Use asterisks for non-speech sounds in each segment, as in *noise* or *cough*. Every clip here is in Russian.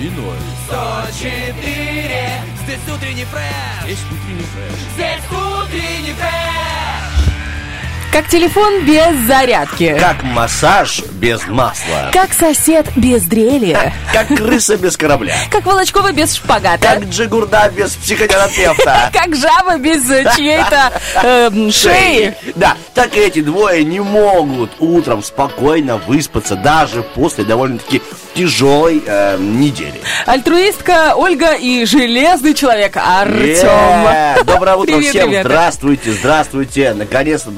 Иной. 104 Здесь утренний фреш Есть утренний фреш. Здесь утренний фреш Как телефон без зарядки. Как массаж без масла. Как сосед без дрели. *laughs* Как крыса без корабля. Как Волочкова без шпагата. Как Джигурда без психотерапевта. *laughs* Как жаба без э, чьей-то *laughs* эм, шеи. Да, так эти двое не могут утром спокойно выспаться даже после довольно-таки тяжелой э, недели. Альтруистка Ольга и железный человек Артем. Доброе утро Привет, всем. привет. Здравствуйте, здравствуйте. Наконец-то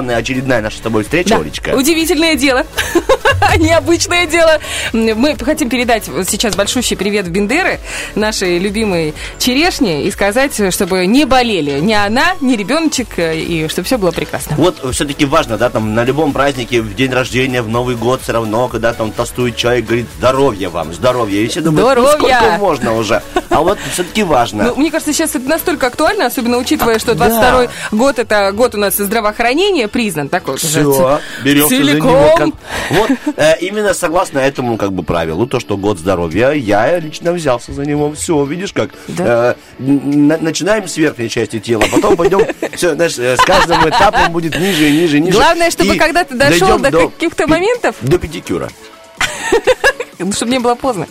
долгожданная очередная наша с тобой встреча, Да, Олечка. удивительное дело. *laughs* Необычное дело. Мы хотим передать сейчас большущий привет в Бендеры, нашей любимой черешне, и сказать, чтобы не болели ни она, ни ребеночек, и чтобы все было прекрасно. Вот все-таки важно, да, там на любом празднике, в день рождения, в Новый год, все равно, когда там тостует человек, говорит, здоровья вам, здоровья. И все думают, ну, Здоровья! сколько можно уже. А вот все-таки важно. Ну, мне кажется, сейчас это настолько актуально, особенно учитывая, что да. 22 год это год у нас здравоохранения признан такой. вот Все, него. целиком. Вот именно согласно этому как бы правилу, то, что год здоровья, я лично взялся за него. Все, видишь как? Э, начинаем с верхней части тела, потом пойдем, *laughs* все, знаешь, э, с каждым этапом будет ниже и ниже и ниже. Главное, чтобы когда ты дошел до каких-то моментов- До педикюра. *laughs* Ну, чтобы не было поздно.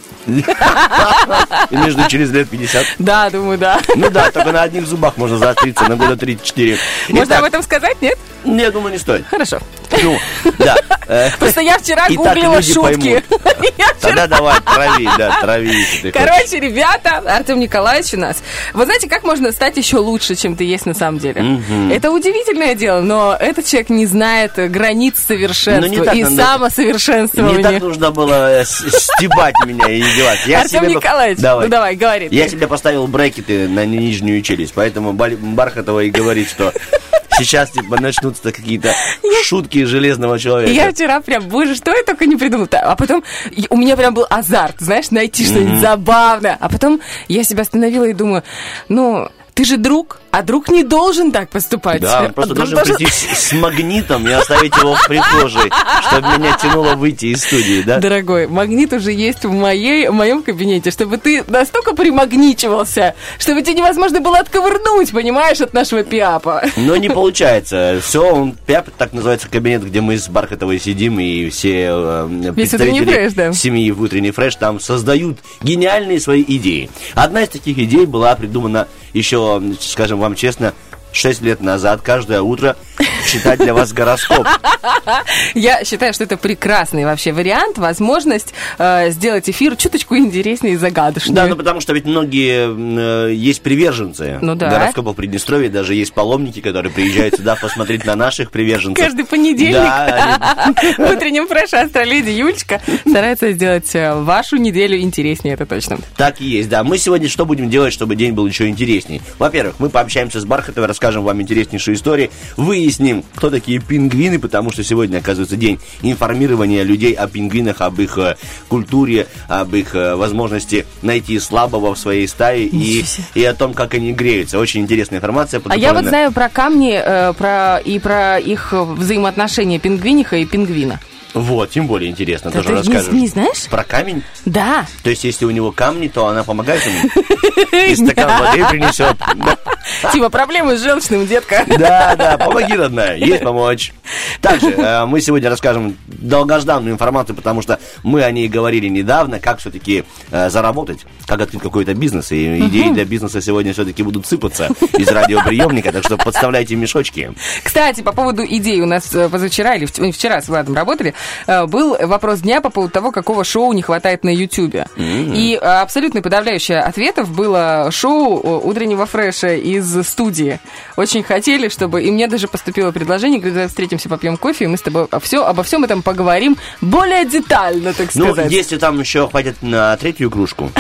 И между через лет 50. Да, думаю, да. Ну да, только на одних зубах можно заостриться на года 3-4. Можно Итак, об этом сказать, нет? Не, думаю, не стоит. Хорошо. Ну, да. Э, Просто я вчера И гуглила шутки. *laughs* Вчера- Тогда давай, трави, да, трави. хочешь. Короче, ребята, Артем Николаевич у нас. Вы знаете, как можно стать еще лучше, чем ты есть на самом деле? Это удивительное дело, но этот человек не знает границ Ну, совершенства и надо- самосовершенствования. Не так нужно было э, стебать меня и издеваться. Я Артем себе- Николаевич, давай. ну давай, говори. Я ты. себе поставил брекеты на нижнюю челюсть, поэтому Бархатова и говорит, что сейчас типа начнутся какие-то шутки железного человека. Я вчера прям, боже, что я только не придумала. А потом у меня прям был азарт, знаешь, найти что-нибудь забавное. А потом я себя остановила и думаю, ну, ты же друг, а друг не должен так поступать. Да, А он просто друг должен прийти с, с магнитом и оставить его в прихожей, чтобы меня тянуло выйти из студии, да? Дорогой, магнит уже есть в, моей, в моем кабинете, чтобы ты настолько примагничивался, чтобы тебе невозможно было отковырнуть, понимаешь, от нашего пиапа. Но не получается. Все, он пяп, так называется кабинет, где мы с Бархатовой сидим, и все э, представители фреш, да. семьи в утренний фреш там создают гениальные свои идеи. Одна из таких идей была придумана еще, скажем вам честно, 6 лет назад, каждое утро читать для вас гороскоп. *laughs* Я считаю, что это прекрасный вообще вариант, возможность э, сделать эфир чуточку интереснее и загадочнее. Да, ну потому что ведь многие э, есть приверженцы Ну да. гороскопа в Приднестровье, даже есть паломники, которые приезжают сюда посмотреть на наших приверженцев. Каждый понедельник Да, *laughs* в утреннем фреше астроледи Юлечка старается сделать э, вашу неделю интереснее, это точно. Так и есть, да. Мы сегодня что будем делать, чтобы день был еще интереснее? Во-первых, мы пообщаемся с Бархатовой, расскажем вам интереснейшие истории, выясним, кто такие пингвины, потому что сегодня, оказывается, день информирования людей о пингвинах, об их э, культуре, об их э, возможности найти слабого в своей стае и, и о том, как они греются. Очень интересная информация. А я вот знаю про камни э, про, и про их взаимоотношения пингвиниха и пингвина. Вот, тем более интересно, Да тоже ты не- расскажешь. не знаешь? Про камень? Да. То есть, если у него камни, то она помогает ему? *laughs* И стакан воды принесет. *laughs* Типа проблемы с желчным, детка. Да, да, помоги, родная, есть помочь. Также э, мы сегодня расскажем долгожданную информацию, потому что мы о ней говорили недавно, как все-таки заработать, как открыть какой-то бизнес. И идеи для бизнеса сегодня все-таки будут сыпаться из радиоприемника, так что подставляйте мешочки. Кстати, по поводу идей у нас э, позавчера или вч- вчера с Владом работали, э, был вопрос дня по поводу того, какого шоу не хватает на Ютьюбе. И э, абсолютно подавляющее ответов было шоу э, утреннего фреша из студии. Очень хотели, чтобы... И мне даже поступило предложение, когда встретимся, попьем кофе, и мы с тобой все, обо всем этом поговорим более детально, так Ну, сказать. если там еще хватит на третью кружку. *laughs*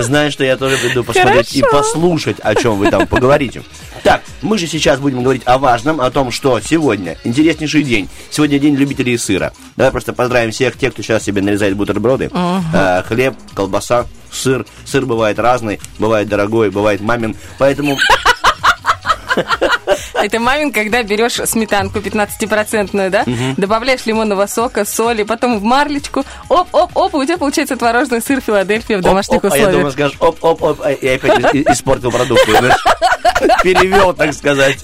Знаешь, что я тоже приду посмотреть и Хорошо. послушать, о чем вы там поговорите. Так, мы же сейчас будем говорить о важном, о том, что сегодня интереснейший день. Сегодня день любителей сыра. Давай просто поздравим всех тех, кто сейчас себе нарезает бутерброды. Э, хлеб, колбаса, сыр. Сыр бывает разный, бывает дорогой, бывает мамин. Поэтому *laughs* Это мамин, когда берешь сметанку 15-процентную, да, добавляешь лимонного сока, соли, потом в марлечку, оп-оп-оп, у тебя получается творожный сыр Филадельфия в домашних оп, оп, а я думаю, условиях. скажешь, оп-оп-оп, а я испортил продукты. знаешь. *laughs* Перевел, так сказать.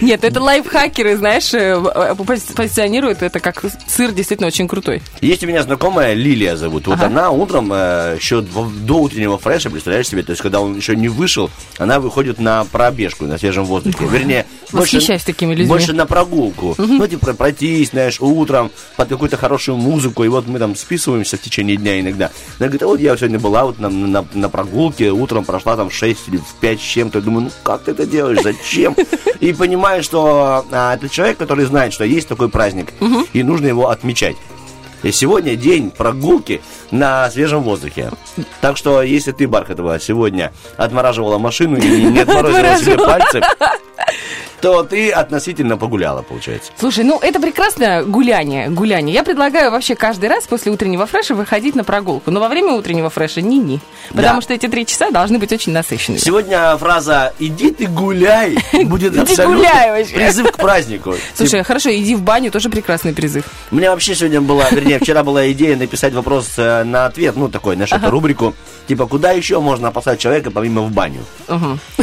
Нет, это лайфхакеры, знаешь, э, э, пози- позиционируют это как сыр действительно очень крутой. Есть у меня знакомая, Лилия зовут. Вот она утром, э, еще до утреннего фреша, представляешь себе, то есть когда он еще не вышел, она выходит на пробежку на свежем воздухе. Вернее, больше, Восхищаюсь такими людьми. больше на прогулку. Ну, типа, пройтись, знаешь, утром под какую-то хорошую музыку. И вот мы там списываемся в течение дня иногда. Она говорит, а вот я сегодня была вот на, на, на прогулке, утром прошла там в 6 или в 5 с чем-то. Я думаю, ну как ты это делаешь, зачем? И понимаю, что а, это человек, который знает, что есть такой праздник, и нужно его отмечать. И сегодня день прогулки на свежем воздухе. Так что, если ты, Бархатова, сегодня отмораживала машину и не *laughs* отморозила себе пальцы, то ты относительно погуляла, получается. Слушай, ну это прекрасно гуляние, гуляние. Я предлагаю вообще каждый раз после утреннего фреша выходить на прогулку. Но во время утреннего фреша ни-ни. Потому Да. что эти три часа должны быть очень насыщенными. Сегодня фраза «иди ты гуляй» *laughs* будет абсолютно призыв к празднику. Слушай, хорошо, иди в баню, тоже прекрасный призыв. У меня вообще сегодня была, вернее, вчера была идея написать вопрос э, на ответ, ну, такой, знаешь, эту рубрику, типа, куда еще можно послать человека, помимо в баню? *laughs*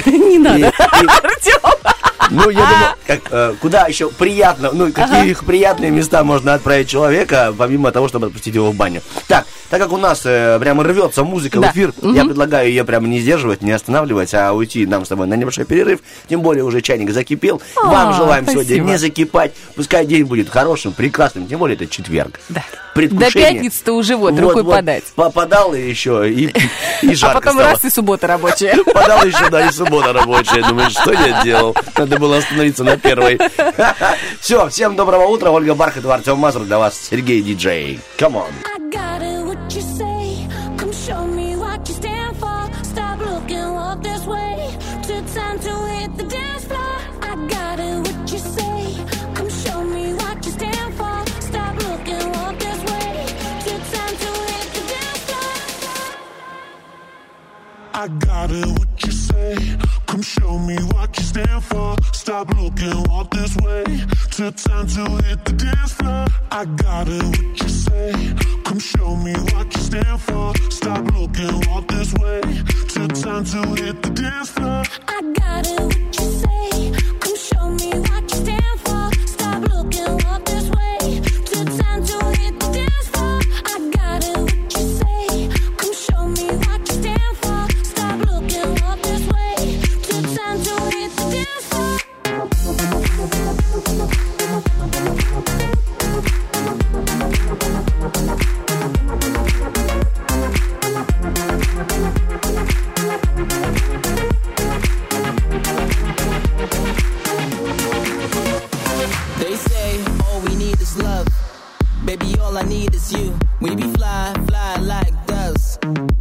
Не надо. *laughs* Артем. Ну, я думаю, как, э, куда еще приятно, ну, какие их приятные места можно отправить человека, помимо того, чтобы отпустить его в баню. Так, так как у нас э, прямо рвется музыка Да. в эфир, я предлагаю ее прямо не сдерживать, не останавливать, а уйти нам с тобой на небольшой перерыв. Тем более уже чайник закипел. Вам А, желаем сегодня спасибо. не закипать. Пускай день будет хорошим, прекрасным. Тем более это четверг. Да. Предвкушение. До пятницы-то уже вот, рукой подать. Попадал еще и, и А жарко потом стало. раз и суббота рабочая. *laughs* Подал еще, да, и суббота рабочая. Думаю, что я делал? Надо было остановиться на первой. *laughs* Все, всем доброго утра. Ольга Бархатова, Артем Мазур. Для вас Сергей Диджей. Come on. I got it, what you say. Come show me what you stand for. Stop looking, walk this way. Took time to hit the dance floor. I got it, what you say. Come show me what you stand for. Stop looking, walk this way. Took time to hit the dance floor. I got it, what you say. Come show me what you stand for. Baby, all I need is you. We be fly, fly like doves.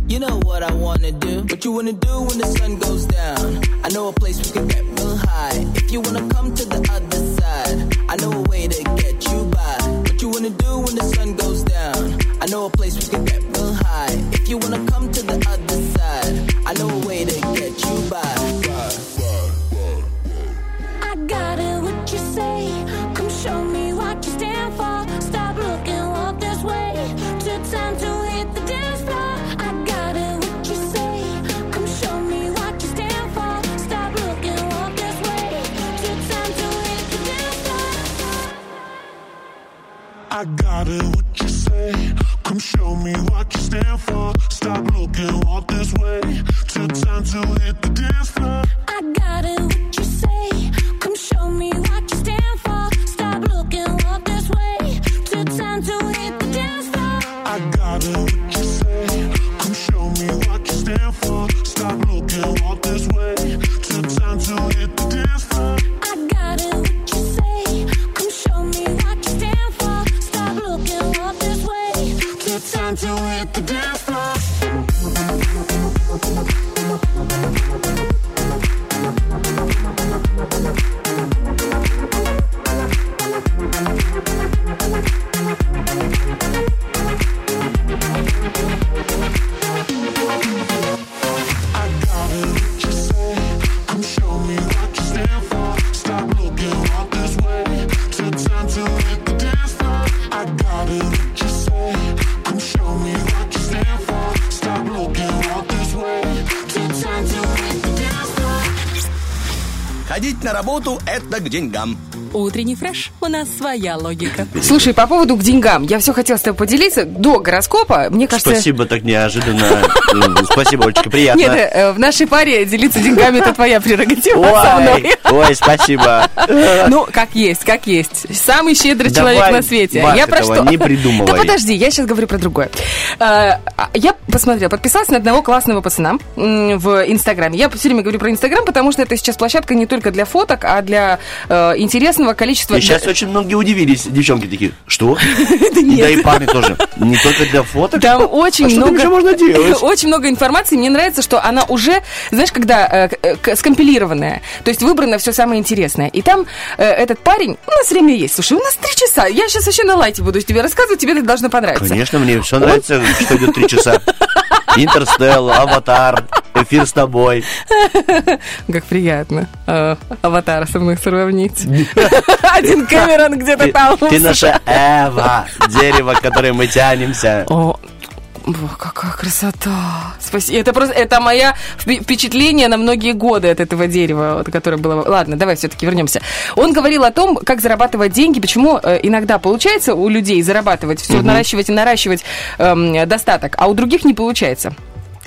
You know what I wanna do. What you wanna do when the sun goes down? I know a place we can get real high. If you wanna come to the other side, I know a way to get you by. What you wanna do when the sun goes down? I know a place we can get real high. If you wanna come to the other side, I know I got it, what you say? Come show me what you stand for. Stop looking, walk this way. Two time to hit the dance floor. I got it, what you say? Come show me what you stand for. Stop looking, walk this way. Two time to hit the dance floor. I got it, what you say? Come show me what you stand for. Stop looking, walk this way. to it the dance на работу – это к деньгам. Утренний фреш. У нас своя логика. Слушай, по поводу к деньгам. Я все хотела с тобой поделиться. До гороскопа, мне кажется... Спасибо, так неожиданно. Спасибо, Олечка, приятно. Нет, э, в нашей паре делиться деньгами это твоя прерогатива со Ой, мной. ой, спасибо. Ну, как есть, как есть. Самый щедрый человек на свете. Я про этого что? не придумывай. Да подожди, я сейчас говорю про другое. Э, Я посмотрела, подписалась на одного классного пацана в Инстаграме. Я все время говорю про Инстаграм, потому что это сейчас площадка не только для фоток, а для э, интересного количества... И сейчас очень многие удивились, девчонки такие, что? *laughs* Да И парни тоже. Не только для фоток. Там очень А там много, можно делать? *laughs* очень много информации. Мне нравится, что она уже, знаешь, когда э, э, скомпилированная, то есть выбрано все самое интересное. И там э, этот парень, у нас время есть. Слушай, у нас три часа. Я сейчас вообще на лайте буду тебе рассказывать, тебе это должно понравиться. Конечно, мне все нравится, что идет три часа. *laughs* Интерстелл, Аватар, эфир с тобой. Как приятно э, аватара со мной сравнить. *laughs* Один Кэмерон где-то там. ты наша Эва, дерево, к которой мы тянемся. О, Ох, какая красота! Спасибо. Это просто это моя впе- впечатление на многие годы от этого дерева, вот, которое было. Ладно, давай все-таки вернемся. Он говорил о том, как зарабатывать деньги, почему э, иногда получается у людей зарабатывать, все наращивать и наращивать эм, достаток, а у других не получается.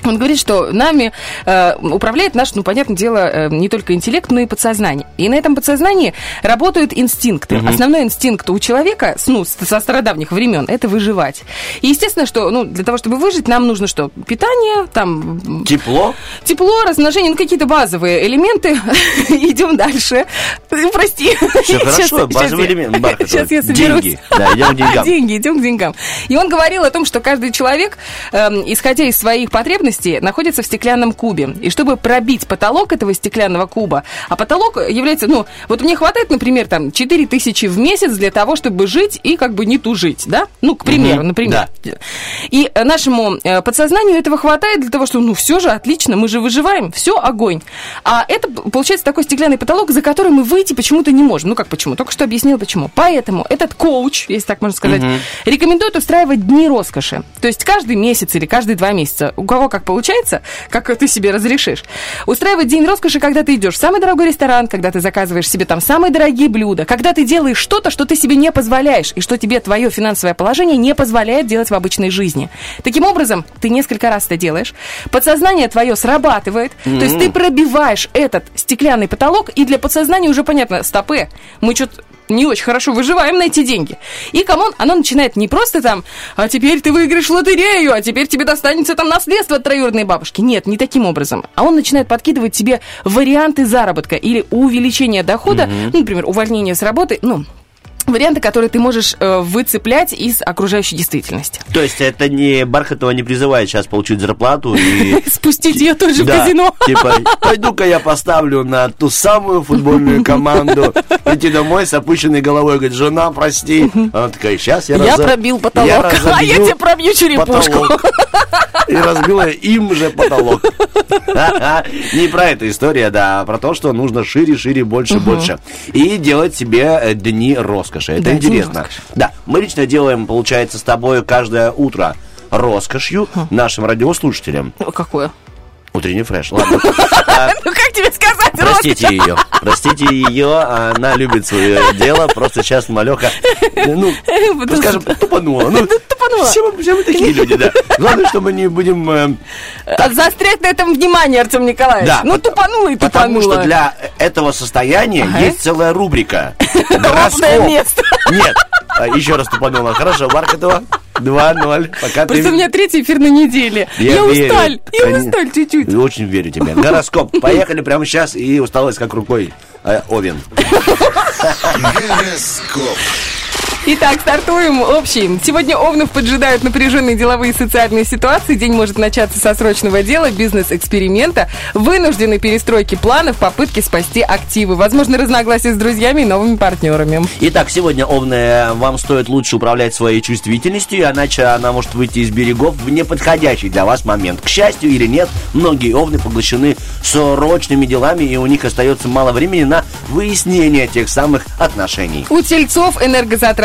Он говорит, что нами э, управляет наш, ну, понятное дело, э, не только интеллект, но и подсознание. И на этом подсознании работают инстинкты. Основной инстинкт у человека, ну, со стародавних времен, это выживать. И естественно, что, ну, для того, чтобы выжить, нам нужно что? Питание, там, Тепло? тепло, размножение, ну, какие-то базовые элементы. *laughs* Идем дальше. Прости. Все *laughs* хорошо, базовый элемент, Бархатова. Сейчас *laughs* я соберусь. Деньги. Да, идем к деньгам. Деньги, идем к деньгам. И он говорил о том, что каждый человек, эм, исходя из своих потребностей, находится в стеклянном кубе. И чтобы пробить потолок этого стеклянного куба, а потолок является, ну, вот мне хватает, например, там, 4 тысячи в месяц для того, чтобы жить и как бы не тужить, да? Ну, к примеру, Мгм, например. И э, нашему э, подсознанию этого хватает для того, чтобы, ну, все же отлично, мы же выживаем, все огонь. А это, получается, такой стеклянный потолок, за который мы выйти почему-то не можем. Ну, как почему? Только что объяснил, почему. Поэтому этот коуч, если так можно сказать, рекомендует устраивать дни роскоши. То есть каждый месяц или каждые два месяца, у кого как получается, как ты себе разрешишь, устраивать день роскоши, когда ты идешь в самый дорогой ресторан, когда ты заказываешь себе там самые дорогие блюда, когда ты делаешь что-то, что ты себе не позволяешь, и что тебе твое финансовое положение не позволяет делать в обычной жизни. Таким образом, ты несколько раз это делаешь, подсознание твое срабатывает, то есть ты пробиваешь этот стеклянный потолок, и для подсознания уже понятно, стопы, мы что-то не очень хорошо выживаем на эти деньги. И, come on, оно начинает не просто там, а теперь ты выиграешь лотерею, а теперь тебе достанется там наследство от троюродной бабушки. Нет, не таким образом. А он начинает подкидывать тебе варианты заработка или увеличения дохода, ну, например, увольнение с работы, ну, варианты, которые ты можешь э, выцеплять из окружающей действительности. То есть это не Бархатова не призывает сейчас получить зарплату и... *laughs* Спустить ее тоже в казино. Типа, пойду-ка я поставлю на ту самую футбольную команду. Идти домой с опущенной головой. Говорит, жена, прости. Она такая, сейчас я Я пробил потолок, *laughs* а я тебе пробью черепушку. *laughs* потолок». И разбила им же потолок. *laughs* Не про эту историю, да, а про то, что нужно шире, шире, больше, больше. И делать себе э, дни роскоши. Это интересно. Да, мы лично делаем, получается, с тобой каждое утро роскошью нашим радиослушателям. Какое? Утренний фреш, ладно. *laughs* Ну, как тебе сказать, Простите ее. Простите ее, она любит свое дело. Просто сейчас малеха, ну, скажем, тупанула. Ну, Тупанула. Все мы, все мы такие люди, да. Главное, что мы не будем... э, А Заострять на этом внимание, Артем Николаевич. Да, ну, тупанула и Потому тупанула. что для этого состояния есть целая рубрика. *laughs* Гороскоп. место. Нет. А, Еще раз тупанула. Хорошо, Бархатова. 2-0. Пока Просто у ты... меня третий эфир на неделе. Я, верю. усталь. Я Кон- усталь чуть-чуть. Очень верю тебе. Гороскоп. *laughs* Поехали прямо сейчас, и усталость как рукой. э, Овен. Гороскоп. Итак, стартуем общий. Сегодня Овнов поджидают напряженные деловые и социальные ситуации. День может начаться со срочного дела, бизнес-эксперимента, вынужденной перестройки планов, попытки спасти активы, возможно, разногласия с друзьями и новыми партнерами. Итак, сегодня, Овны, вам стоит лучше управлять своей чувствительностью, иначе она может выйти из берегов в неподходящий для вас момент. К счастью или нет, многие Овны поглощены срочными делами, и у них остается мало времени на выяснение тех самых отношений. У тельцов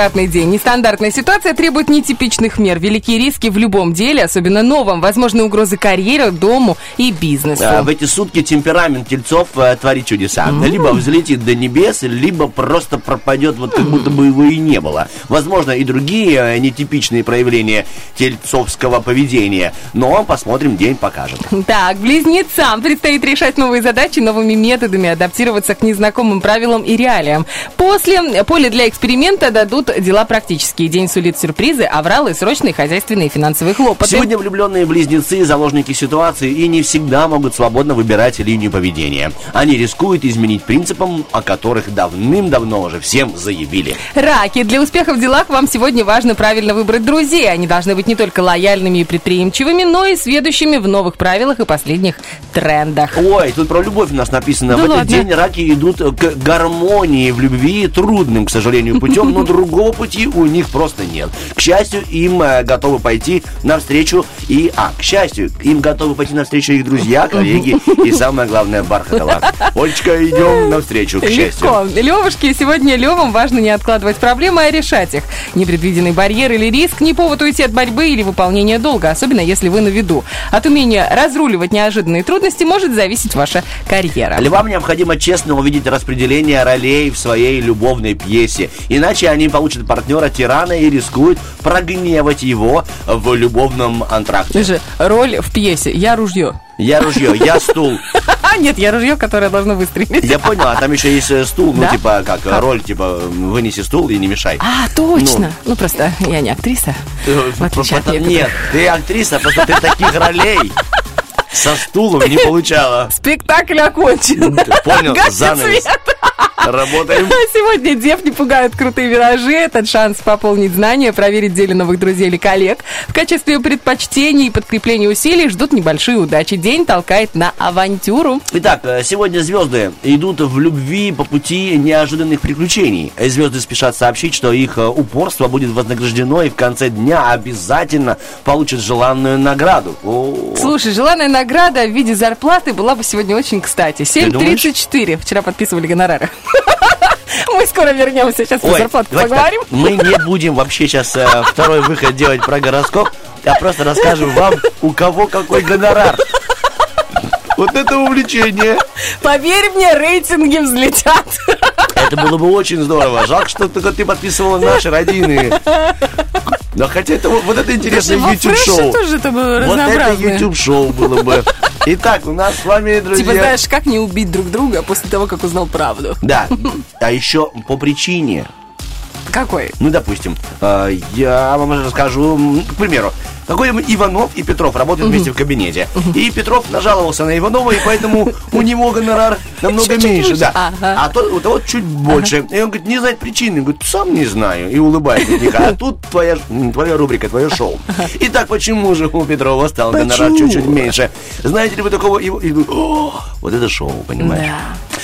энергозатратный день. Нестандартная ситуация требует нетипичных мер. Великие риски в любом деле, особенно новом. Возможны угрозы карьере, дому и бизнесу. А, в эти сутки темперамент тельцов э, творит чудеса. Либо взлетит до небес, либо просто пропадет, вот как будто бы его и не было. Возможно, и другие э, нетипичные проявления тельцовского поведения. Но посмотрим, день покажет. Так, близнецам предстоит решать новые задачи новыми методами, адаптироваться к незнакомым правилам и реалиям. После поле для эксперимента дадут дела практические. День сулит сюрпризы, авралы, срочные хозяйственные и финансовые хлопоты. Сегодня влюбленные близнецы – заложники ситуации и не всегда могут свободно выбирать линию поведения. Они рискуют изменить принципам, о которых давным-давно уже всем заявили. Раки. Для успеха в делах вам сегодня важно правильно выбрать друзей. Они должны быть не только лояльными и предприимчивыми, но и сведущими в новых правилах и последних трендах. Ой, тут про любовь у нас написано. Да в этот ладно? день раки идут к гармонии в любви трудным, к сожалению, путем, но другого пути у них просто нет. К счастью, им э, готовы пойти навстречу и... А, к счастью, им готовы пойти навстречу их друзья, коллеги и, самое главное, Бархатова. Олечка, идем навстречу, к счастью. Легко. Левушки, сегодня Левам важно не откладывать проблемы, а решать их. Непредвиденный барьер или риск не повод уйти от борьбы или выполнения долга, особенно если вы на виду. От умения разруливать неожиданные трудности может зависеть ваша карьера. Львам необходимо честно увидеть распределение ролей в своей любовной пьесе. Иначе они получат партнера тирана и рискуют прогневать его в любовном антракте. Слушай, роль в пьесе «Я ружье». Я ружье, я стул. А, *laughs* нет, я ружье, которое должно выстрелить. Я понял, а там еще есть э, стул, ну Да? типа как роль, типа вынеси стул и не мешай. А, точно. Ну, просто я не актриса. Э, в отличие от потом- некоторых. Нет, ты актриса, просто ты таких ролей со стулом не получала. Спектакль окончен. Ты понял? Занавес. Работаем. Сегодня дев не пугают крутые виражи. Этот шанс пополнить знания, проверить деле новых друзей или коллег. В качестве предпочтений и подкрепления усилий ждут небольшие удачи. День толкает на авантюру. Итак, э, сегодня звезды идут в любви по пути неожиданных приключений. Звезды спешат сообщить, что их э, упорство будет вознаграждено и в конце дня обязательно получат желанную награду. О, Слушай, желанная награда в виде зарплаты была бы сегодня очень кстати. думаешь? 7.34. Вчера подписывали гонорары. *laughs* Мы скоро вернемся. Сейчас про зарплату поговорим. так, мы не будем вообще сейчас э, второй выход делать про гороскоп, а просто расскажем вам, у кого какой гонорар. Вот это увлечение. Поверь мне, рейтинги взлетят. Это было бы очень здорово. Жалко, что только ты подписывала наши родины. Но хотя это вот, вот это интересное YouTube шоу. тоже это было Вот это. YouTube шоу было бы. Итак, у нас с вами, друзья. Типа, знаешь, как не убить друг друга после того, как узнал правду? Да. А еще по причине. Какой? Ну, допустим, э, я вам расскажу, м, к примеру, какой-нибудь Иванов и Петров работают вместе в кабинете. И Петров нажаловался на Иванова, и поэтому *laughs* у него гонорар намного меньше. Да. А то, у того чуть больше. И он говорит, не знает причины. Говорит, сам не знаю. И улыбается тихо. А тут твоя, твоя рубрика, твое шоу. Итак, почему же у Петрова стал гонорар чуть-чуть меньше? Знаете ли вы такого? И, и- вот это шоу, понимаешь?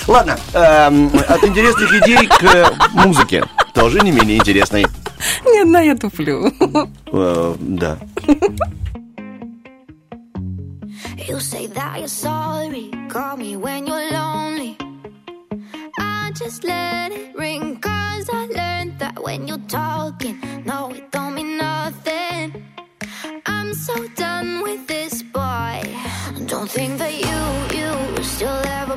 Ладно, эм, от интересных идей к э, музыке. Тоже не менее интересной. Ни одна я туплю. Э, да. You say that you're sorry, call me when you're lonely. I just let it ring, cause I learned that when you're talking, no, it don't mean nothing. I'm so done with this boy. Don't think that you, you still have a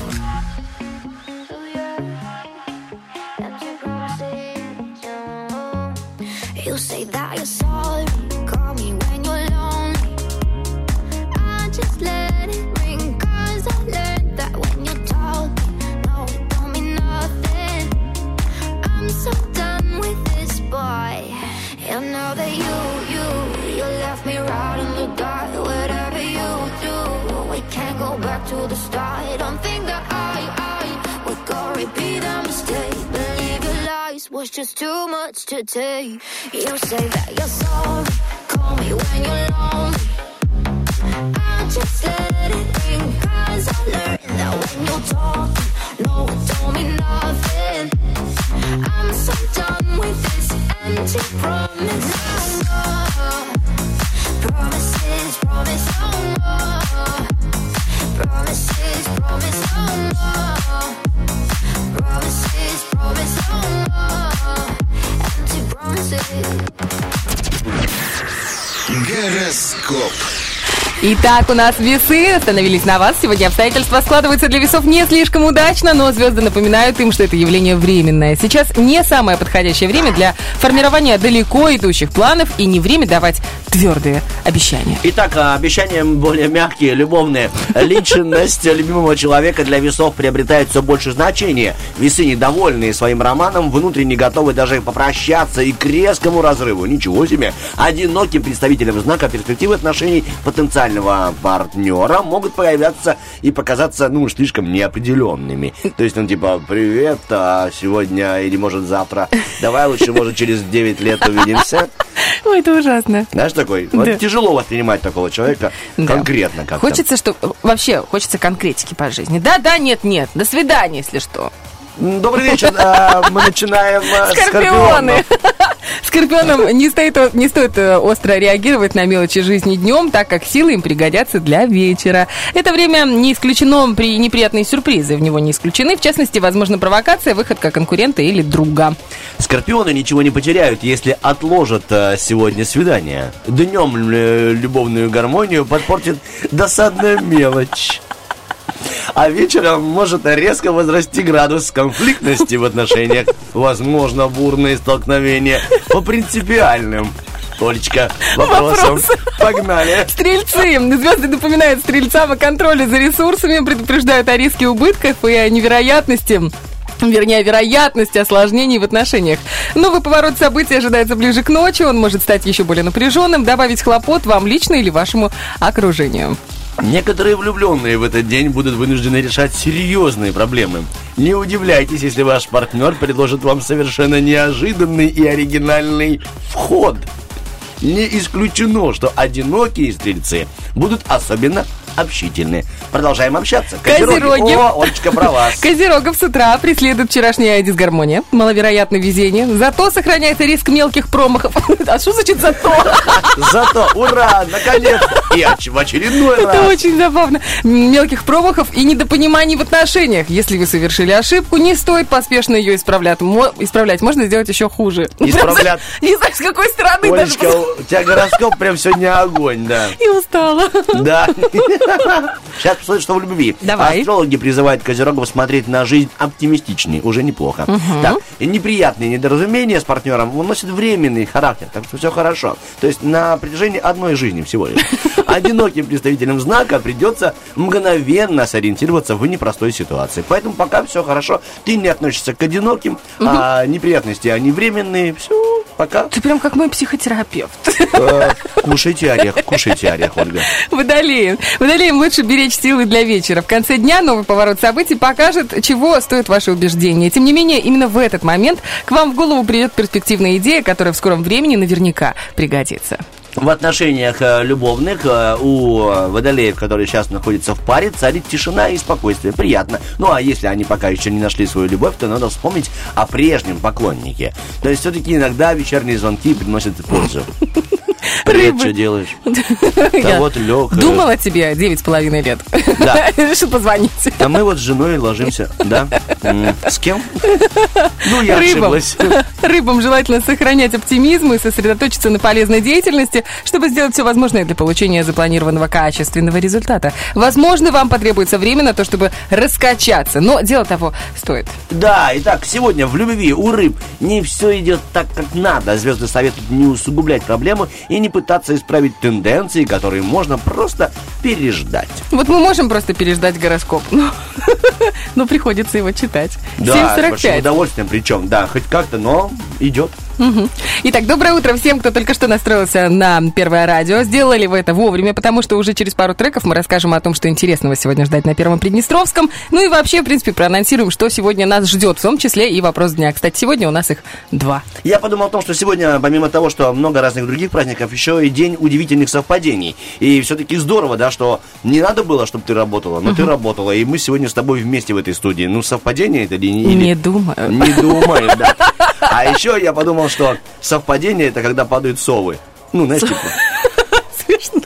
say that you're sorry. Was just too much to take. You say that you're sorry. Call me when you're lonely. I just let it ring. Cause I learned that when you're talking, no, it don't mean nothing. I'm so done Итак, у нас весы остановились на вас. Сегодня обстоятельства складываются для весов не слишком удачно, но звезды напоминают им, что это явление временное. Сейчас не самое подходящее время для формирования далеко идущих планов и не время давать твердые обещания. Итак, а, обещания более мягкие, любовные. *laughs* Личность любимого человека для весов приобретает все больше значения. Весы, недовольные своим романом, внутренне готовы даже попрощаться и к резкому разрыву. Ничего себе. Одиноким представителям знака перспективы отношений потенциального партнера могут появляться и показаться, ну, слишком неопределенными. То есть, ну, типа, привет, а сегодня или, может, завтра. Давай лучше, может, через 9 лет увидимся. *laughs* Ой, это ужасно. Знаешь, такой? Вот тяжело воспринимать такого человека конкретно как-то. Хочется, что вообще хочется конкретики по жизни. Да, да, нет, нет. До свидания, если что. Добрый вечер. А, Мы начинаем а, с Скорпионы. *laughs* Скорпионам не, стоит, не стоит э, остро реагировать на мелочи жизни днем, так как силы им пригодятся для вечера. Это время не исключено при неприятные сюрпризы. В него не исключены, в частности, возможно, провокация, выходка конкурента или друга. Скорпионы ничего не потеряют, если отложат сегодня свидание. Днем э, любовную гармонию подпортит досадная мелочь. А вечером может резко возрасти градус конфликтности в отношениях. Возможно, бурные столкновения по принципиальным. Олечка, вопросом. Погнали. Стрельцы. Звезды напоминают стрельцам о контроле за ресурсами, предупреждают о риске убытков и о невероятности Вернее, о вероятности осложнений в отношениях. Новый поворот событий ожидается ближе к ночи. Он может стать еще более напряженным, добавить хлопот вам лично или вашему окружению. Некоторые влюбленные в этот день будут вынуждены решать серьезные проблемы. Не удивляйтесь, если ваш партнер предложит вам совершенно неожиданный и оригинальный вход. Не исключено, что одинокие стрельцы будут особенно общительны. Продолжаем общаться. Козероги. О, Олечка, про вас. *laughs* Козерогов с утра преследует вчерашняя дисгармония, маловероятно везение. Зато сохраняется риск мелких промахов. *laughs* А что значит зато? *laughs* Зато, ура, наконец, и в очередной Это раз. очень забавно. Мелких промахов и недопониманий в отношениях. Если вы совершили ошибку, не стоит поспешно ее исправлять. Исправлять можно сделать еще хуже. Исправлять. Не знаю, с какой стороны даже. Олечка, у тебя гороскоп прям сегодня огонь, да. И устала. Да. Сейчас посмотрим, что в любви. Давай. Астрологи призывают Козерогов смотреть на жизнь оптимистичнее. Уже неплохо. Так, и неприятные недоразумения с партнером носят временный характер. Так что все хорошо. То есть на протяжении одной жизни всего лишь. *laughs* Одиноким представителям знака придется мгновенно сориентироваться в непростой ситуации. Поэтому пока все хорошо. Ты не относишься к одиноким, а неприятности, они временные. Все, пока. Ты прям как мой психотерапевт. Э, Кушайте орех, кушайте орех, Ольга. Водолеем. Водолеем лучше беречь силы для вечера. В конце дня новый поворот событий покажет, чего стоят ваши убеждения. Тем не менее, именно в этот момент к вам в голову придет перспективная идея, которая в скором времени наверняка пригодится. В отношениях э, любовных э, у водолеев, которые сейчас находятся в паре, царит тишина и спокойствие. Приятно. Ну а если они пока еще не нашли свою любовь, то надо вспомнить о прежнем поклоннике. То есть все-таки иногда вечерние звонки приносят пользу. *laughs* Привет, что делаешь? *laughs* Да вот лег. э, Думала тебе девять с половиной лет. Да. *laughs* Решил позвонить. А мы вот с женой ложимся, да? С кем? Ну, я Рыбам. ошиблась. Рыбам желательно сохранять оптимизм и сосредоточиться на полезной деятельности, чтобы сделать все возможное для получения запланированного качественного результата. Возможно, вам потребуется время на то, чтобы раскачаться, но дело того стоит. Да, итак, сегодня в любви у рыб не все идет так, как надо. Звезды советуют не усугублять проблему и не пытаться исправить тенденции, которые можно просто переждать. Вот мы можем просто переждать гороскоп, но, *laughs* но приходится его читать. Да, с большим 7.45. удовольствием причем, да, хоть как-то, но идет. Итак, доброе утро всем, кто только что настроился на Первое радио. Сделали вы это вовремя, потому что уже через пару треков мы расскажем о том, что интересного сегодня ждать на Первом Приднестровском. Ну и вообще, в принципе, проанонсируем, что сегодня нас ждет, в том числе и вопрос дня. Кстати, сегодня у нас их два. Я подумал о том, что сегодня, помимо того, что много разных других праздников, еще и день удивительных совпадений. И все-таки здорово, да, что не надо было, чтобы ты работала, но ты работала, и мы сегодня с тобой вместе в этой студии. Ну, совпадение это или не? Не думаю. Не думаю, да. *laughs* А еще я подумал, что совпадение это когда падают совы. Ну, знаешь, типа. Смешно.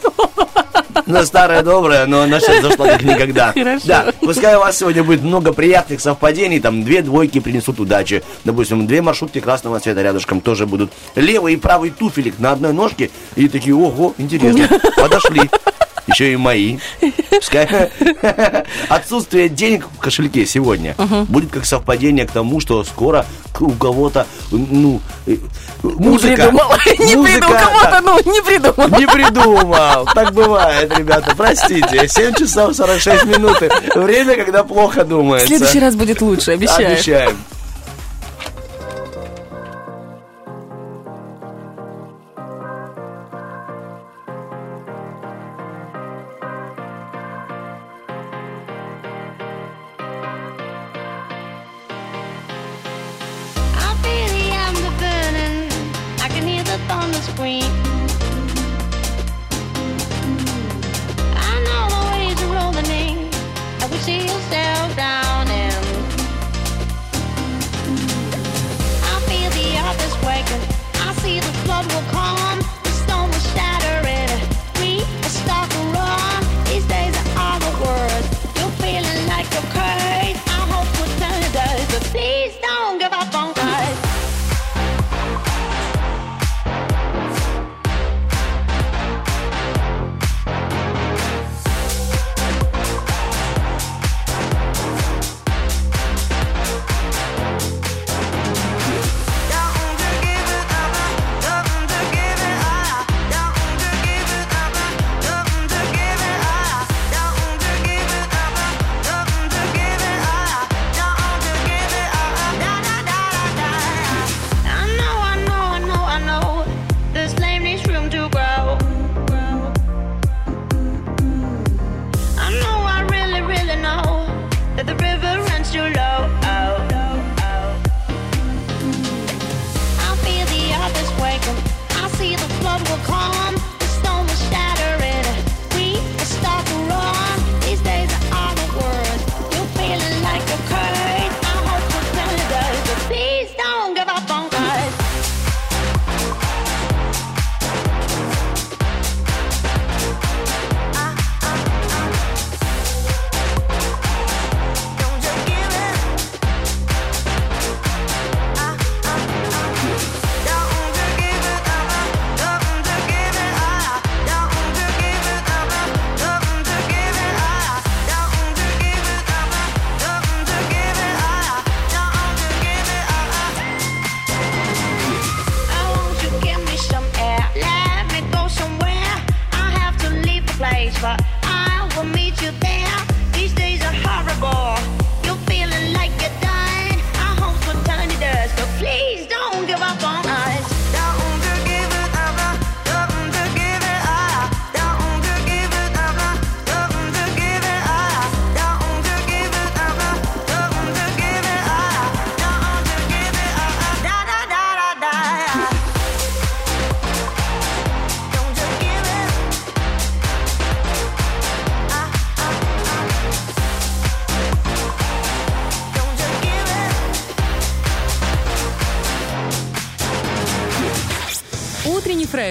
Ну, старая добрая, но она сейчас зашла как никогда. *laughs* Хорошо. Да, пускай у вас сегодня будет много приятных совпадений, там две двойки принесут удачи. Допустим, две маршрутки красного цвета рядышком тоже будут. Левый и правый туфелек на одной ножке. И такие, ого, интересно, *laughs* подошли. Еще и мои. Пускай отсутствие денег в кошельке сегодня будет как совпадение к тому, что скоро у кого-то, ну, э, музыка. Не придумал. *laughs* Не музыка, придумал. Кого-то, ну, не придумал. не придумал. Так бывает, ребята, простите. 7 часов 46 минут. Время, когда плохо В думается. следующий раз будет лучше, обещаю. Обещаем. I know the waves are rolling in, and we see yourself drowning.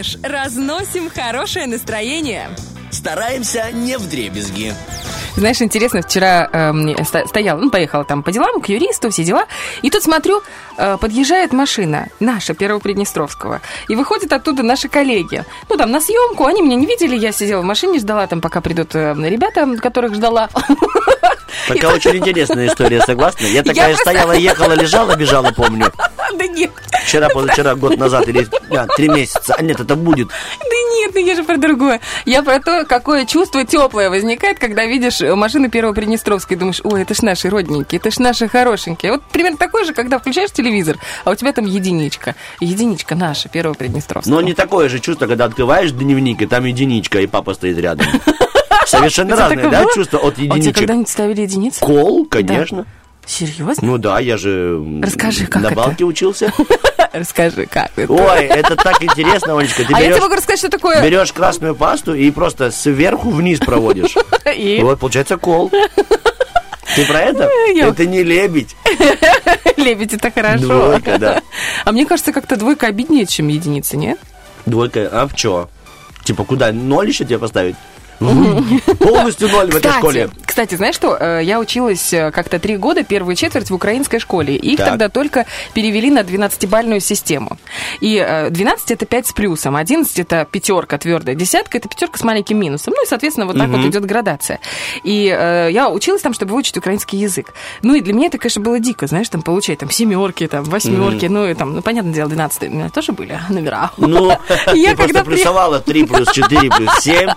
Фреш. Разносим хорошее настроение. Стараемся не в дребезги. Знаешь, интересно, вчера ста- стояла, ну, поехала там по делам, к юристу, все дела. И тут смотрю, э, подъезжает машина наша, Первого Приднестровского. И выходят оттуда наши коллеги. Ну, там, на съемку, они меня не видели, я сидела в машине, ждала там, пока придут э, ребята, которых ждала. *laughs* Такая очень *laughs* интересная история, согласна? Я такая стояла, ехала, лежала, бежала, помню. *laughs* Да нет, Вчера, позавчера, год назад или а, три месяца. А нет, это будет. да нет, ну я же про другое. Я про то, какое чувство теплое возникает, когда видишь э, машину Первого Приднестровской, и думаешь, ой, это ж наши родненькие, это ж наши хорошенькие. Вот примерно такое же, когда включаешь телевизор, а у тебя там единичка. Единичка наша, Первого Приднестровского. Но не такое же чувство, когда открываешь дневник, и там единичка, и папа стоит рядом. *laughs* Совершенно разные, такое да, чувство от А единичек? когда-нибудь ставили единицы? Кол, конечно. Серьезно? Ну да, я же Расскажи, как на это? балке учился. *laughs* Расскажи, как это? Ой, это так интересно, Олечка. Ты а я тебе берешь, могу рассказать, что такое... берешь красную пасту и просто сверху вниз проводишь. *laughs* И Вот, получается кол. Ты про это? *laughs* Я- Это не лебедь. *laughs* лебедь, это хорошо. Двойка, да. А мне кажется, как-то двойка обиднее, чем единица, нет? Двойка, а в чё? Типа, куда, ноль еще тебе поставить? Полностью ноль в этой школе. кстати, знаешь что? Э, Я училась э, как-то три года, первую четверть в украинской школе. Их Так. тогда только перевели на 12-бальную систему. И э, 12 это 5 с плюсом, 11 это пятерка твердая, десятка это пятерка с маленьким минусом. Ну и, соответственно, вот так вот идет градация. И э, я училась там, чтобы выучить украинский язык. Ну и для меня это, конечно, было дико, знаешь, там получать там семерки, там восьмерки, ну и там, ну понятное дело, 12 у меня тоже были номера. Ну, *laughs* Я когда просто при- плюсовала 3 плюс 4 плюс 7.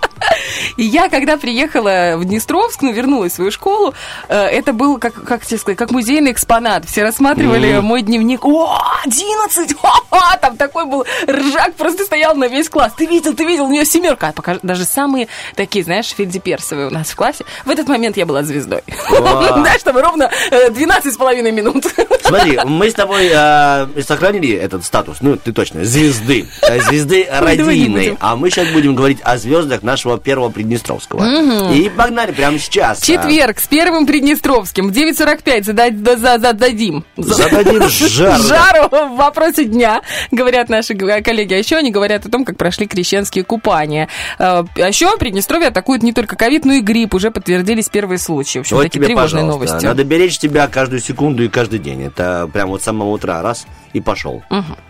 И я, когда приехала в Днестровск, ну, вернулась в свою школу, э, это был, как, как тебе сказать, как музейный экспонат. Все рассматривали мой дневник. О, 11! *laughs* Ха-ха! Там такой был ржак, просто стоял на весь класс. Ты видел, ты видел, у нее семерка. А пока- Даже самые такие, знаешь, фельдеперсовые у нас в классе. В этот момент я была звездой. *laughs* Знаешь, там ровно э, 12 с половиной минут. *laughs* Смотри, мы с тобой э, сохранили этот статус, ну, ты точно, звезды. Э, Звезды будем. А мы сейчас будем говорить о звездах нашего первого Приднестровского. И погнали прямо сейчас. Четверг с первым Приднестровским в 9.45 задать- да- за- зададим. Зададим *laughs* жару. жару в вопросе дня, говорят наши коллеги. А еще они говорят о том, как прошли крещенские купания. Э, А еще Приднестровье атакует не только ковид, но и грипп. Уже подтвердились первые случаи. В общем, Вот такие тебе, тревожные пожалуйста. новости. Надо беречь тебя каждую секунду и каждый день. Это прям вот с самого утра раз и пошел.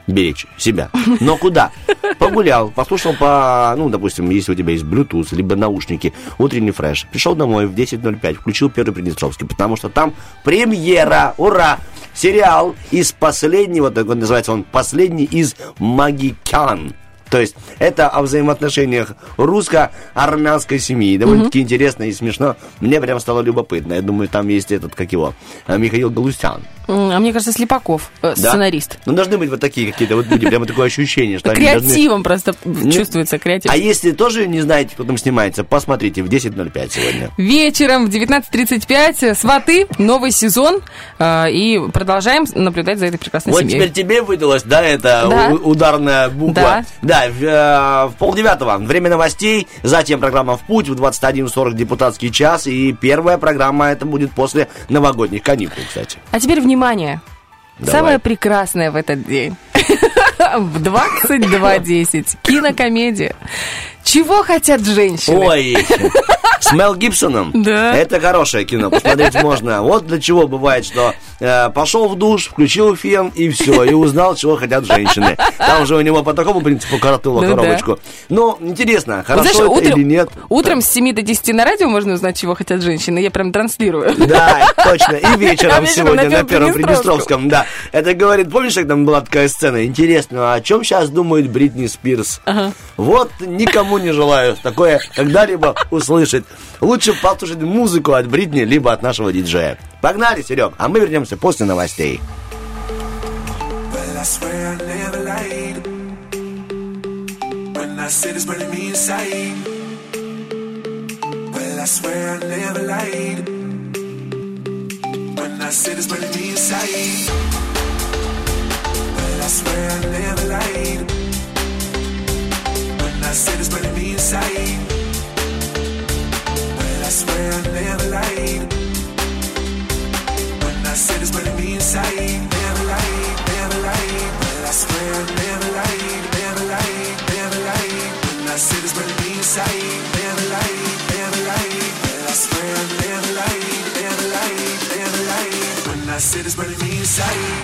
Беречь себя. Но куда? *laughs* Погулял, послушал по, ну, допустим, если у тебя есть Bluetooth, либо наушники, утренний фреш. Пришел домой в 10.05, включил первый Приднестровский, потому что там премьера, ура! Сериал из последнего, так он называется он, последний из Магикян. То есть это о взаимоотношениях русско-армянской семьи. Довольно-таки интересно и смешно. Мне прям стало любопытно. Я думаю, там есть этот, как его, э, Михаил Галустян. А мне кажется, Слепаков, э, Да? сценарист. Ну, должны быть вот такие какие-то вот люди. Прямо такое ощущение, что они должны... Креативом просто чувствуется креатив. А если тоже не знаете, кто там снимается, посмотрите в 10.05 сегодня. Вечером в 19.35 «Сваты», новый сезон. э, И продолжаем наблюдать за этой прекрасной Вот семьей. теперь тебе выдалась, да, это Да. ударная буква. Да. Да, в, э, в полдевятого время новостей, затем программа «В путь» в 21.40 депутатский час, и первая программа это будет после новогодних каникул, кстати. А теперь внимание. Давай. Самое прекрасное в этот день. *laughs* *laughs* В 22.10. Кинокомедия. Чего хотят женщины? Ой, с Мел Гибсоном. Да. Это хорошее кино, посмотреть можно. Вот для чего бывает, что э, пошел в душ, включил фен и все, и узнал, чего хотят женщины. Там же у него по такому принципу коротнуло Ну да. коробочку. Ну, интересно, Вот хорошо знаешь, это утром, или нет. утром с 7 до 10 на радио можно узнать, чего хотят женщины. Я прям транслирую. Да, точно. И А вечером вечером сегодня на на Первом Приднестровском. Приднестровском. Да. Это говорит, помнишь, как там была такая сцена? Интересно, о чем сейчас думает Бритни Спирс? Вот никому не желаю такое когда-либо услышать. Лучше послушать музыку от Бритни, либо от нашего диджея. Погнали, Серег, а мы вернемся после новостей. Well, I swear I never lied. When I said it's burning me inside. Well, I swear I never lied. When I said it's burning me inside. swear I never lied. When I said it's burning me inside. Well, I swear I never lied. When I said it's burning me inside. Never lied, never lied. Well, I swear I never lied, never lied, never lied. When I said it's burning me inside. Never lied, never lied. Well, I swear I never lied, never lied, never lied. When I said it's burning me inside.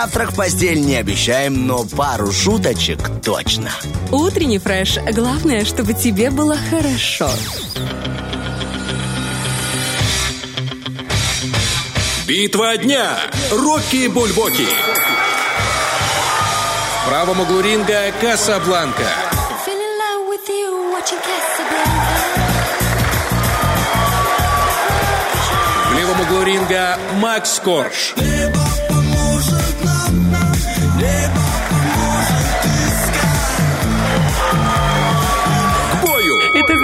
Завтрак в постель не обещаем, но пару шуточек точно. Утренний фреш. Главное, чтобы тебе было хорошо. Битва дня. Рокки Бульбоки. В правом углу ринга Касабланка. В левом углу ринга Макс Корж.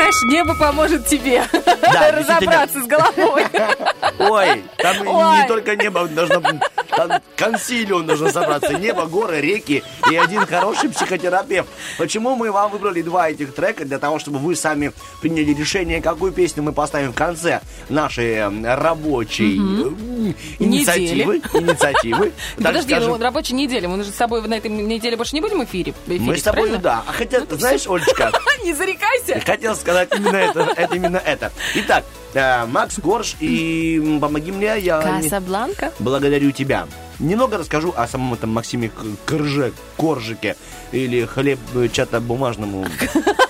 Знаешь, небо поможет тебе *laughs* Да, разобраться с головой. *laughs* Ой, там Ой. не только небо должно... Там консилиум должен собраться. Небо, горы, реки и один хороший психотерапевт. Почему мы вам выбрали два этих трека? Для того, чтобы вы сами приняли решение, какую песню мы поставим в конце нашей э, рабочей э, инициативы. Инициативы. *laughs* Подожди, скажем. ну рабочей неделе. Мы же с тобой на этой неделе больше не будем в эфире? Мы эфирить, с тобой, правильно? да. А хотя, знаешь, Олечка, Не зарекайся. Хотел сказать именно это, это именно это. Итак, э, Макс Корж и помоги мне, я не- Касабланка. благодарю тебя. Немного расскажу о самом этом Максиме Корже, Коржике или хлеб э, чата бумажному. *laughs*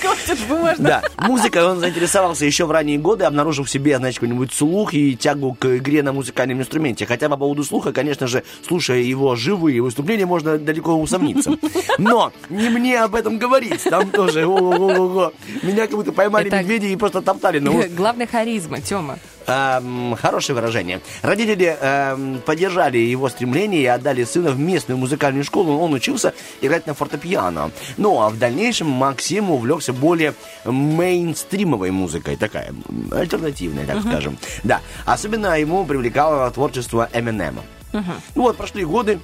Хватит бумажно. Да, музыкой он заинтересовался еще в ранние годы, обнаружив в себе, значит, какой-нибудь слух и тягу к игре на музыкальном инструменте. Хотя по поводу слуха, конечно же, слушая его живые выступления, можно далеко усомниться. Но не мне об этом говорить. Там тоже ого-го-го. Меня как будто поймали медведи и просто топтали. Ну, Главная харизма, Тёма. Эм, хорошее выражение. Родители эм, поддержали его стремление и отдали сына в местную музыкальную школу. Он учился играть на фортепиано. Ну, а в дальнейшем Максим увлекся более мейнстримовой музыкой. Такая, альтернативная, так скажем. Да. Особенно ему привлекало творчество Эминема. Ну вот, прошли годы,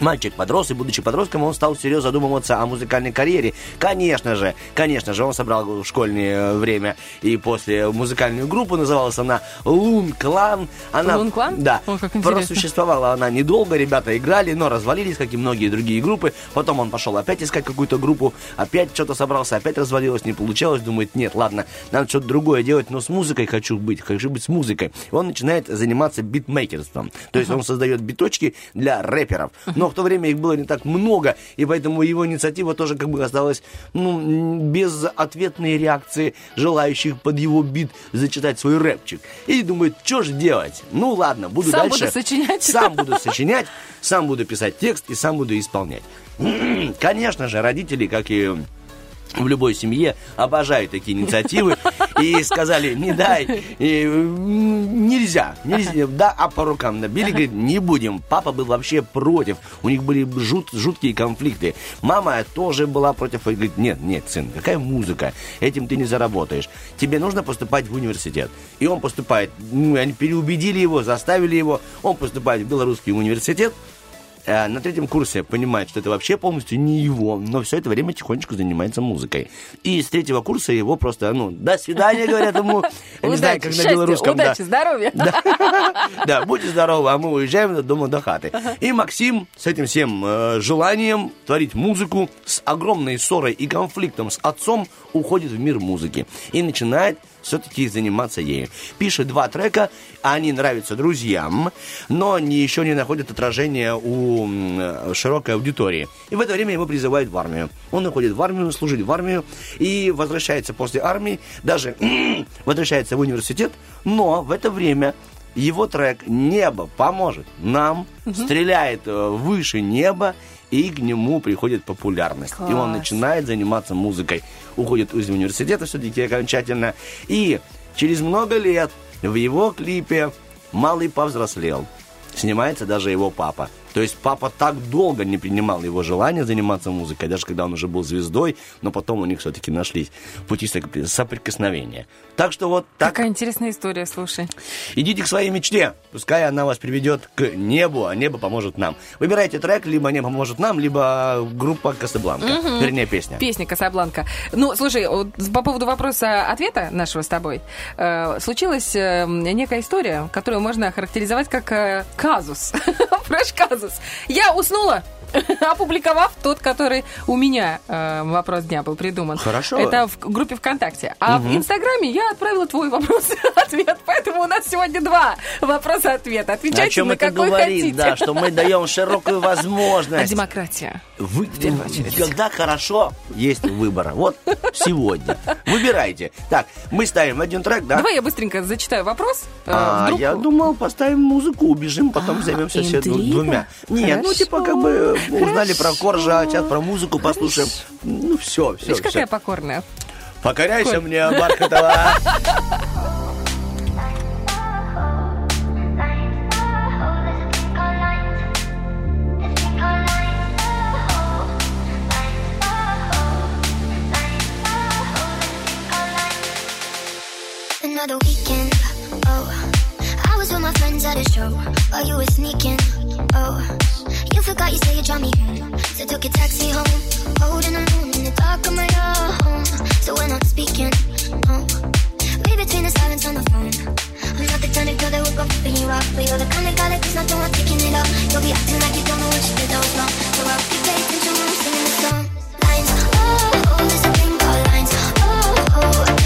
Мальчик подрос, и будучи подростком, он стал всерьез задумываться о музыкальной карьере. Конечно же, конечно же, он собрал в школьное время и после музыкальную группу, называлась она Лун Клан. Она, Лун Клан? Да. О, как интересно. Просуществовала она недолго, ребята играли, но развалились, как и многие другие группы. Потом он пошел опять искать какую-то группу, опять что-то собрался, опять развалилось, не получалось. Думает, нет, ладно, надо что-то другое делать, но с музыкой хочу быть, хочу быть с музыкой. Он начинает заниматься битмейкерством. То есть он создает биточки для рэперов. Но в то время их было не так много, и поэтому его инициатива тоже как бы осталась ну, без ответной реакции желающих под его бит зачитать свой рэпчик. И думает, что же делать? Ну ладно, буду Сам дальше. буду сочинять. Сам буду сочинять, сам буду писать текст и сам буду исполнять. *clears throat* Конечно же, родители, как и в любой семье обожают такие инициативы и сказали, не дай, и, м, нельзя, нельзя, да, а по рукам набили, говорит, не будем. Папа был вообще против, у них были жут, жуткие конфликты. Мама тоже была против, и говорит, нет, нет, сын, какая музыка, этим ты не заработаешь. Тебе нужно поступать в университет. И он поступает, ну, они переубедили его, заставили его, он поступает в белорусский университет, Э, на третьем курсе понимает, что это вообще полностью не его, но все это время тихонечко занимается музыкой. И с третьего курса его просто, ну, до свидания, говорят ему. Я не знаю, как на белорусском. да. удачи, здоровья. Да. *laughs* Да, будьте здоровы, а мы уезжаем дома до хаты. И Максим с этим всем э, желанием творить музыку, с огромной ссорой и конфликтом с отцом уходит в мир музыки и начинает все-таки заниматься ею. Пишет два трека, они нравятся друзьям, но они еще не находят отражения у э, широкой аудитории. И в это время его призывают в армию. Он уходит в армию, служит в армию и возвращается после армии, даже *clears throat* возвращается в университет, но в это время его трек «Небо поможет нам» стреляет э, выше неба, и к нему приходит популярность. И он Класс. начинает заниматься музыкой. Уходит из университета все-таки окончательно. И через много лет в его клипе «Малый повзрослел» снимается даже его папа. То есть папа так долго не принимал его желание заниматься музыкой, даже когда он уже был звездой, но потом у них все-таки нашлись пути сопри- соприкосновения. Так что вот так Какая интересная история, слушай. Идите к своей мечте, пускай она вас приведет к небу, а небо поможет нам. Выбирайте трек, либо небо поможет нам, либо группа Касабланка, вернее песня. Песня «Касабланка». Ну, слушай, вот по поводу вопроса-ответа нашего с тобой, э, случилась э, некая история, которую можно охарактеризовать как э, казус. *laughs* Фреш-казус. Я уснула, *laughs* опубликовав тот, который у меня э, вопрос дня был придуман. Хорошо. Это в группе ВКонтакте. А в Инстаграме я отправила твой вопрос-ответ. *laughs* Поэтому у нас сегодня два вопроса-ответа. О Отвечайте чем на это какой говорит, хотите. да, что мы даем широкую А *laughs* возможность. демократия. Вы, когда хорошо, есть выбор. Вот сегодня. Выбирайте. Так, мы ставим один трек, да? Давай я быстренько зачитаю вопрос. э, А, вдруг- я думал, поставим музыку, убежим, потом А, займемся интрига. двумя. Нет, ну типа как бы узнали про Коржа, сейчас про музыку послушаем. Ну все, все, Видишь, какая покорная. Покоряйся мне, Бархатова. Another weekend, oh I was with my friends at a show. While you were sneaking, oh You forgot you said you drove me home. So took a taxi home. Holding alone in the dark of my own. So we're not speaking, oh Read between the silence on the phone. I'm not the kind of girl that would go flipping you off But you're the kind of guy that does not want picking it up. You'll be acting like you don't know what you did that was wrong. So I'll be pay attention when I'm singing the song. Lines, oh, oh, there's a thing called lines. Oh, oh, oh.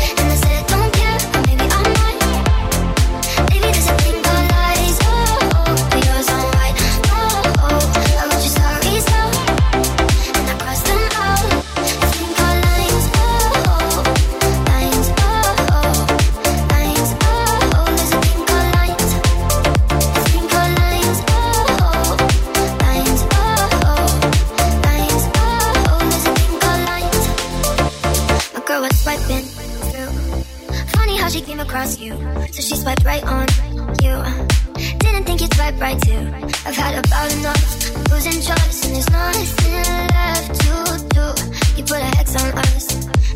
Across you. So she swiped right on you. Didn't think you'd swipe right too. I've had about enough. Losing trust, and there's nothing left to do. You put a hex on us,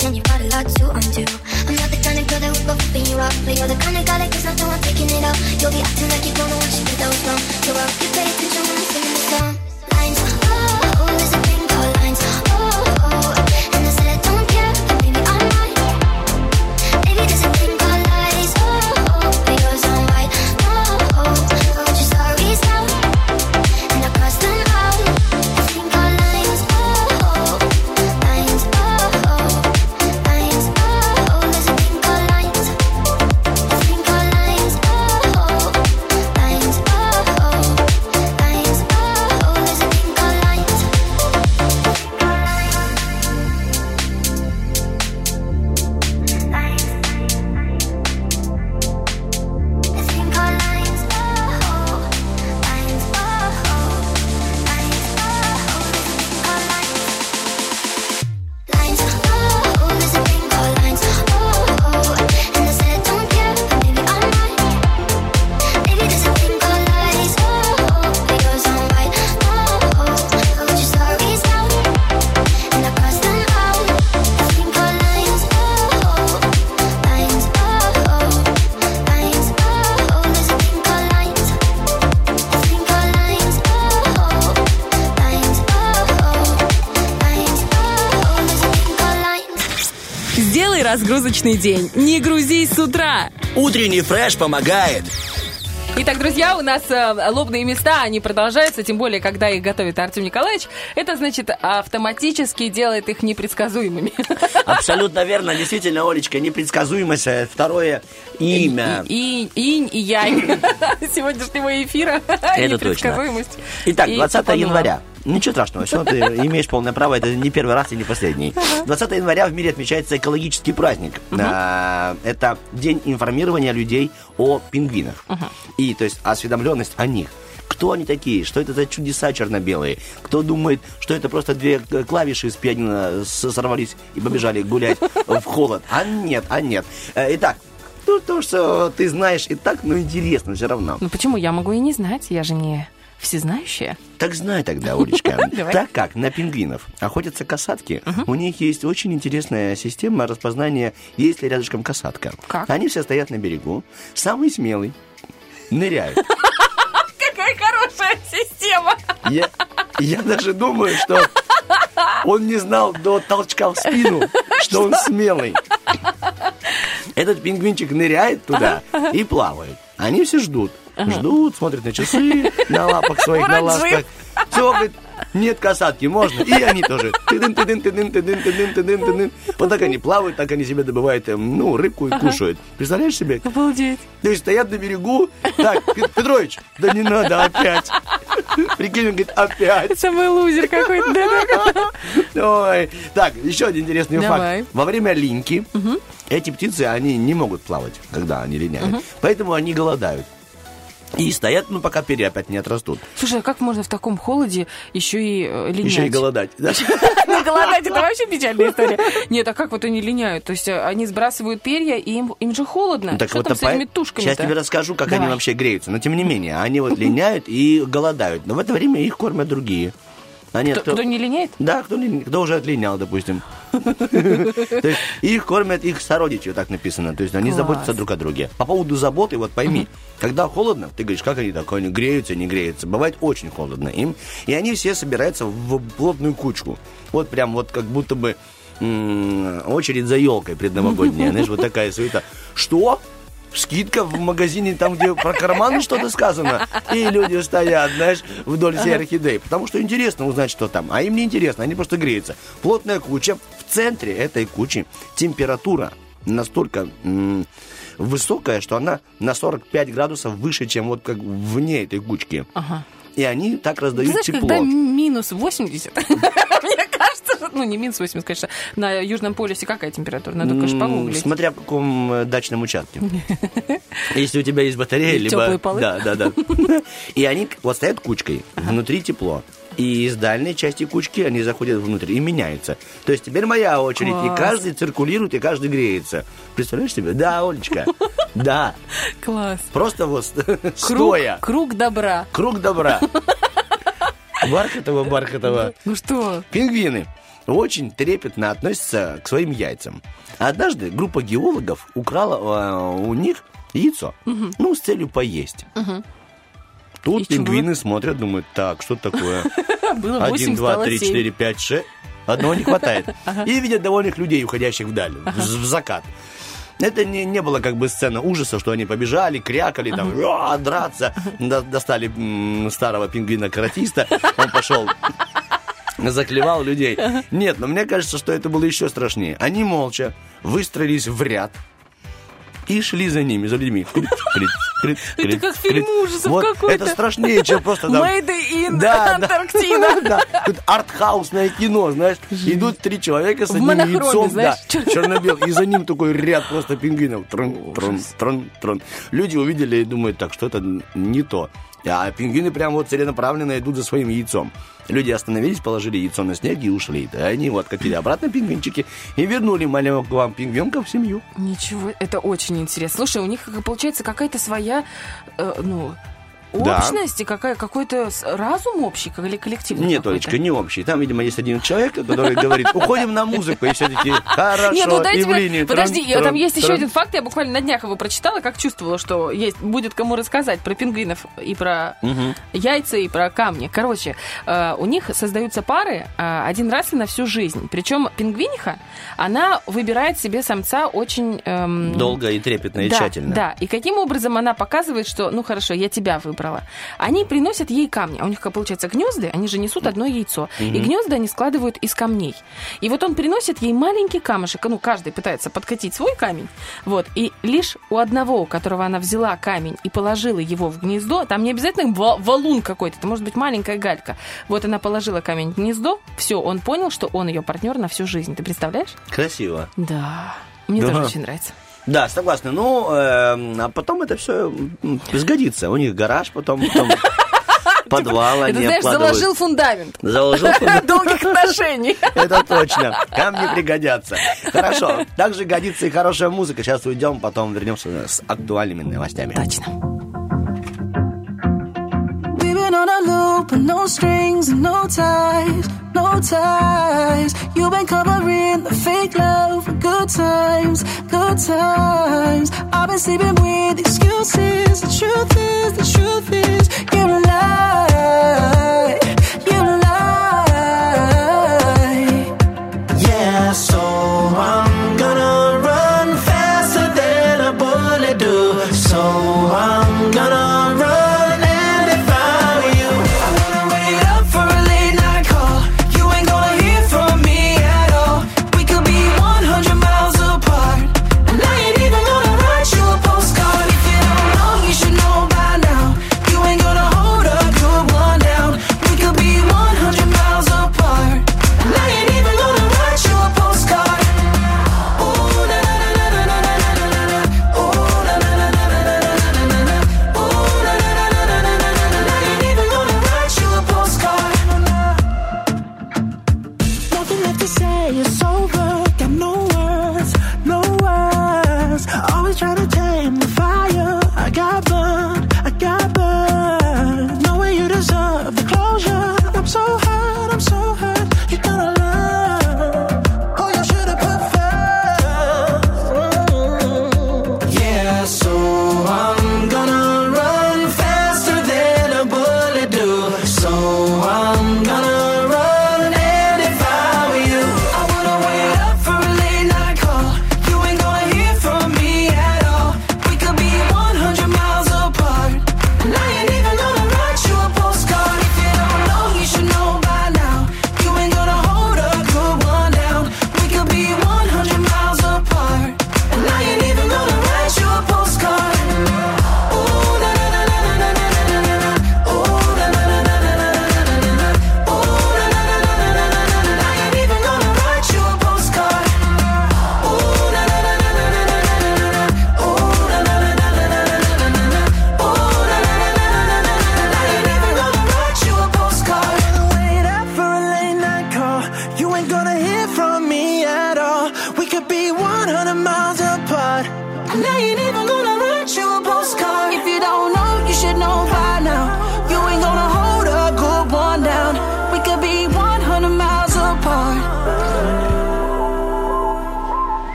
then you got a lot to undo. I'm not the kind of girl that would go flipping you off. But you're the kind of guy that gets nothing while taking it out. You'll be acting like you don't know what you did that was wrong. So I'll be pay attention when I'm singing the song. Разгрузочный день. Не грузись с утра. Утренний фреш помогает. Итак, друзья, у нас э, лобные места, они продолжаются, тем более, когда их готовит Артем Николаевич. Это, значит, автоматически делает их непредсказуемыми. *laughs* Абсолютно верно. Действительно, Олечка, непредсказуемость э, второе имя. И инь, и янь *laughs* сегодняшнего эфира. Это точно. Непредсказуемость. Итак, И 20 всё января. Ничего страшного, все, ты имеешь полное право, это не первый раз и не последний. 20 января в мире отмечается экологический праздник. А, Это день информирования людей о пингвинах. И, то есть, осведомленность о них. Кто они такие? Что это за чудеса черно-белые? Кто думает, что это просто две э, клавиши из пианино сорвались и побежали гулять в холод? А нет, а нет. Э, Итак, то, то, что ты знаешь и так, но интересно все равно. Ну почему? Я могу и не знать, я же не всезнающая. Так знай тогда, *laughs* Олечка. Так как на пингвинов охотятся касатки, у них есть очень интересная система распознания, есть ли рядышком касатка. Как? Они все стоят на берегу. Самый смелый ныряет. *laughs* Какая хорошая система! Я, я даже думаю, что он не знал до толчка в спину, *laughs* что он смелый. Этот пингвинчик ныряет туда и плавает. Они все ждут. Ждут, смотрят на часы, на лапах своих, на лапках. Все, говорит, нет касатки, можно. И они тоже. Тыдын, тыдын, тыдын, тыдын, тыдын, тыдын, тыдын. Вот так они плавают, так они себе добывают, эм, ну, рыбку и кушают. Представляешь себе? Обалдеть. То есть стоят на берегу. Так, Пет- Петрович, да не надо опять. Прикинь, он говорит, опять. Самый лузер какой-то. Ой. Так, еще один интересный Давай. факт. Во время линьки эти птицы, они не могут плавать, когда они линяют. Поэтому они голодают. И стоят, ну, пока перья опять не отрастут. Слушай, а как можно в таком холоде еще и э, линять? Еще и голодать. да? *laughs* Ну, голодать это вообще печальная история. Нет, а как вот они линяют? То есть э, они сбрасывают перья, и им, им же холодно. Так Что вот, там с по- этими тушками Сейчас тебе расскажу, как они вообще греются. Но тем не менее, они вот *laughs* линяют и голодают. Но в это время их кормят другие. А нет, Кто, кто не линяет? Да, кто, кто уже отлинял, допустим. *laughs* То есть их кормят их сородичи, вот так написано. То есть они заботятся друг о друге. По поводу заботы, вот пойми, когда холодно, ты говоришь, как они так, они греются, не греются. Бывает очень холодно им. И они все собираются в плотную кучку. Вот прям вот как будто бы очередь за елкой предновогодняя. Знаешь, вот такая суета. Что? Скидка в магазине, там, где про карманы что-то сказано, и люди стоят, знаешь, вдоль всей орхидеи. Потому что интересно узнать, что там. А им не интересно, они просто греются. Плотная куча. В центре этой кучи температура настолько м, высокая, что она на 45 градусов выше, чем вот как вне этой кучки. Ага. И они так Ты раздают знаешь, тепло. когда минус 80, *laughs* мне ну не минус 80, конечно, на Южном полюсе какая температура? Надо, конечно, погуглить. Смотря в каком э, дачном участке. *laughs* Если у тебя есть батарея, либо... полы. Да, да, да. *laughs* И они вот стоят кучкой, внутри тепло. И из дальней части кучки они заходят внутрь и меняются. То есть теперь моя очередь, и каждый циркулирует, и каждый греется. Представляешь себе? Да, Олечка, *laughs* да. Класс. Просто вот Круг, стоя. круг добра. Круг добра. Бархатово, бархатово. Ну что? Пингвины очень трепетно относятся к своим яйцам. Однажды группа геологов украла э, у них яйцо, ну, с целью поесть. Тут И чего? пингвины смотрят, думают, так, что такое? *laughs* Было 8, Один, два, стало три, 7. четыре, пять, шесть. Одного не хватает. *laughs* И видят довольных людей, уходящих вдаль, в в закат. Это не, не было как бы сцена ужаса, что они побежали, крякали, там, «Уа!» драться. До- достали м, старого пингвина-каратиста, он пошел заклевал людей. Нет, но мне кажется, что это было еще страшнее. Они молча выстроились в ряд и шли за ними, за людьми. Это как фильм ужасов Вот какой-то. Это страшнее, чем просто там... Made in Да, да. Антарктида. *laughs* Да, тут артхаусное кино, знаешь. Идут три человека с одним яйцом, да, черно-белый. И за ним такой ряд просто пингвинов. Трон, трон, трон, трон. Люди увидели и думают, так, что это не то. А пингвины прям вот целенаправленно идут за своим яйцом. Люди остановились, положили яйцо на снег и ушли. Да, они вот катили обратно пингвинчики и вернули маленького вам пингвинка в семью. Ничего, это очень интересно. Слушай, у них получается какая-то своя, э, ну, Да. Общность и какая, какой-то разум общий или коллективный Нет, какой-то? Олечка, не общий. Там, видимо, есть один человек, который говорит, уходим на музыку, и все таки хорошо, Нет, ну дайте и в линии. Подожди, Трон, там есть еще один факт, я буквально на днях его прочитала, как чувствовала, что есть, будет кому рассказать про пингвинов и про яйца, и про камни. Короче, э, у них создаются пары э, один раз и на всю жизнь. Причем пингвиниха, она выбирает себе самца очень... эм, Долго и трепетно, и да, тщательно. Да, и каким образом она показывает, что, ну хорошо, я тебя выбрала. Они приносят ей камни. А у них, как получается, гнезды, они же несут одно яйцо. И гнезда они складывают из камней. И вот он приносит ей маленький камушек. Ну, каждый пытается подкатить свой камень. Вот. И лишь у одного, у которого она взяла камень и положила его в гнездо, там не обязательно ва- валун какой-то, это может быть маленькая галька. Вот она положила камень в гнездо, все, он понял, что он ее партнер на всю жизнь. Ты представляешь? Красиво. Да. Мне Да. тоже очень нравится. Да, согласна. Ну, эм, а потом это все сгодится. У них гараж, потом, потом *laughs* подвал они Это, знаешь, обкладывают. заложил фундамент. Заложил *laughs* фундамент. долгих отношений. *laughs* Это точно. Камни пригодятся. Хорошо. Также годится и хорошая музыка. Сейчас уйдем, потом вернемся с актуальными новостями. Точно. On a loop with no strings and no ties, no ties. You've been covering the fake love for good times, good times. I've been sleeping with excuses. The truth is, the truth is, you're lie,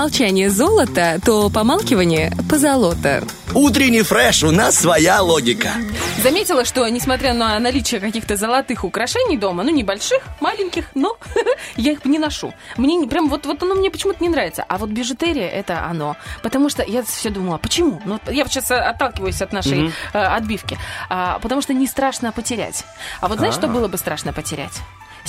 молчание золото, то помалкивание позолота. Утренний фреш, у нас своя логика. Заметила, что, несмотря на наличие каких-то золотых украшений дома, ну, небольших, маленьких, но *laughs* я их не ношу. Мне не- прям вот, вот оно мне почему-то не нравится. А вот бижутерия — это оно. Потому что я все думала, почему? Ну, я вот сейчас отталкиваюсь от нашей э, отбивки. А, потому что не страшно потерять. А вот знаешь, что было бы страшно потерять?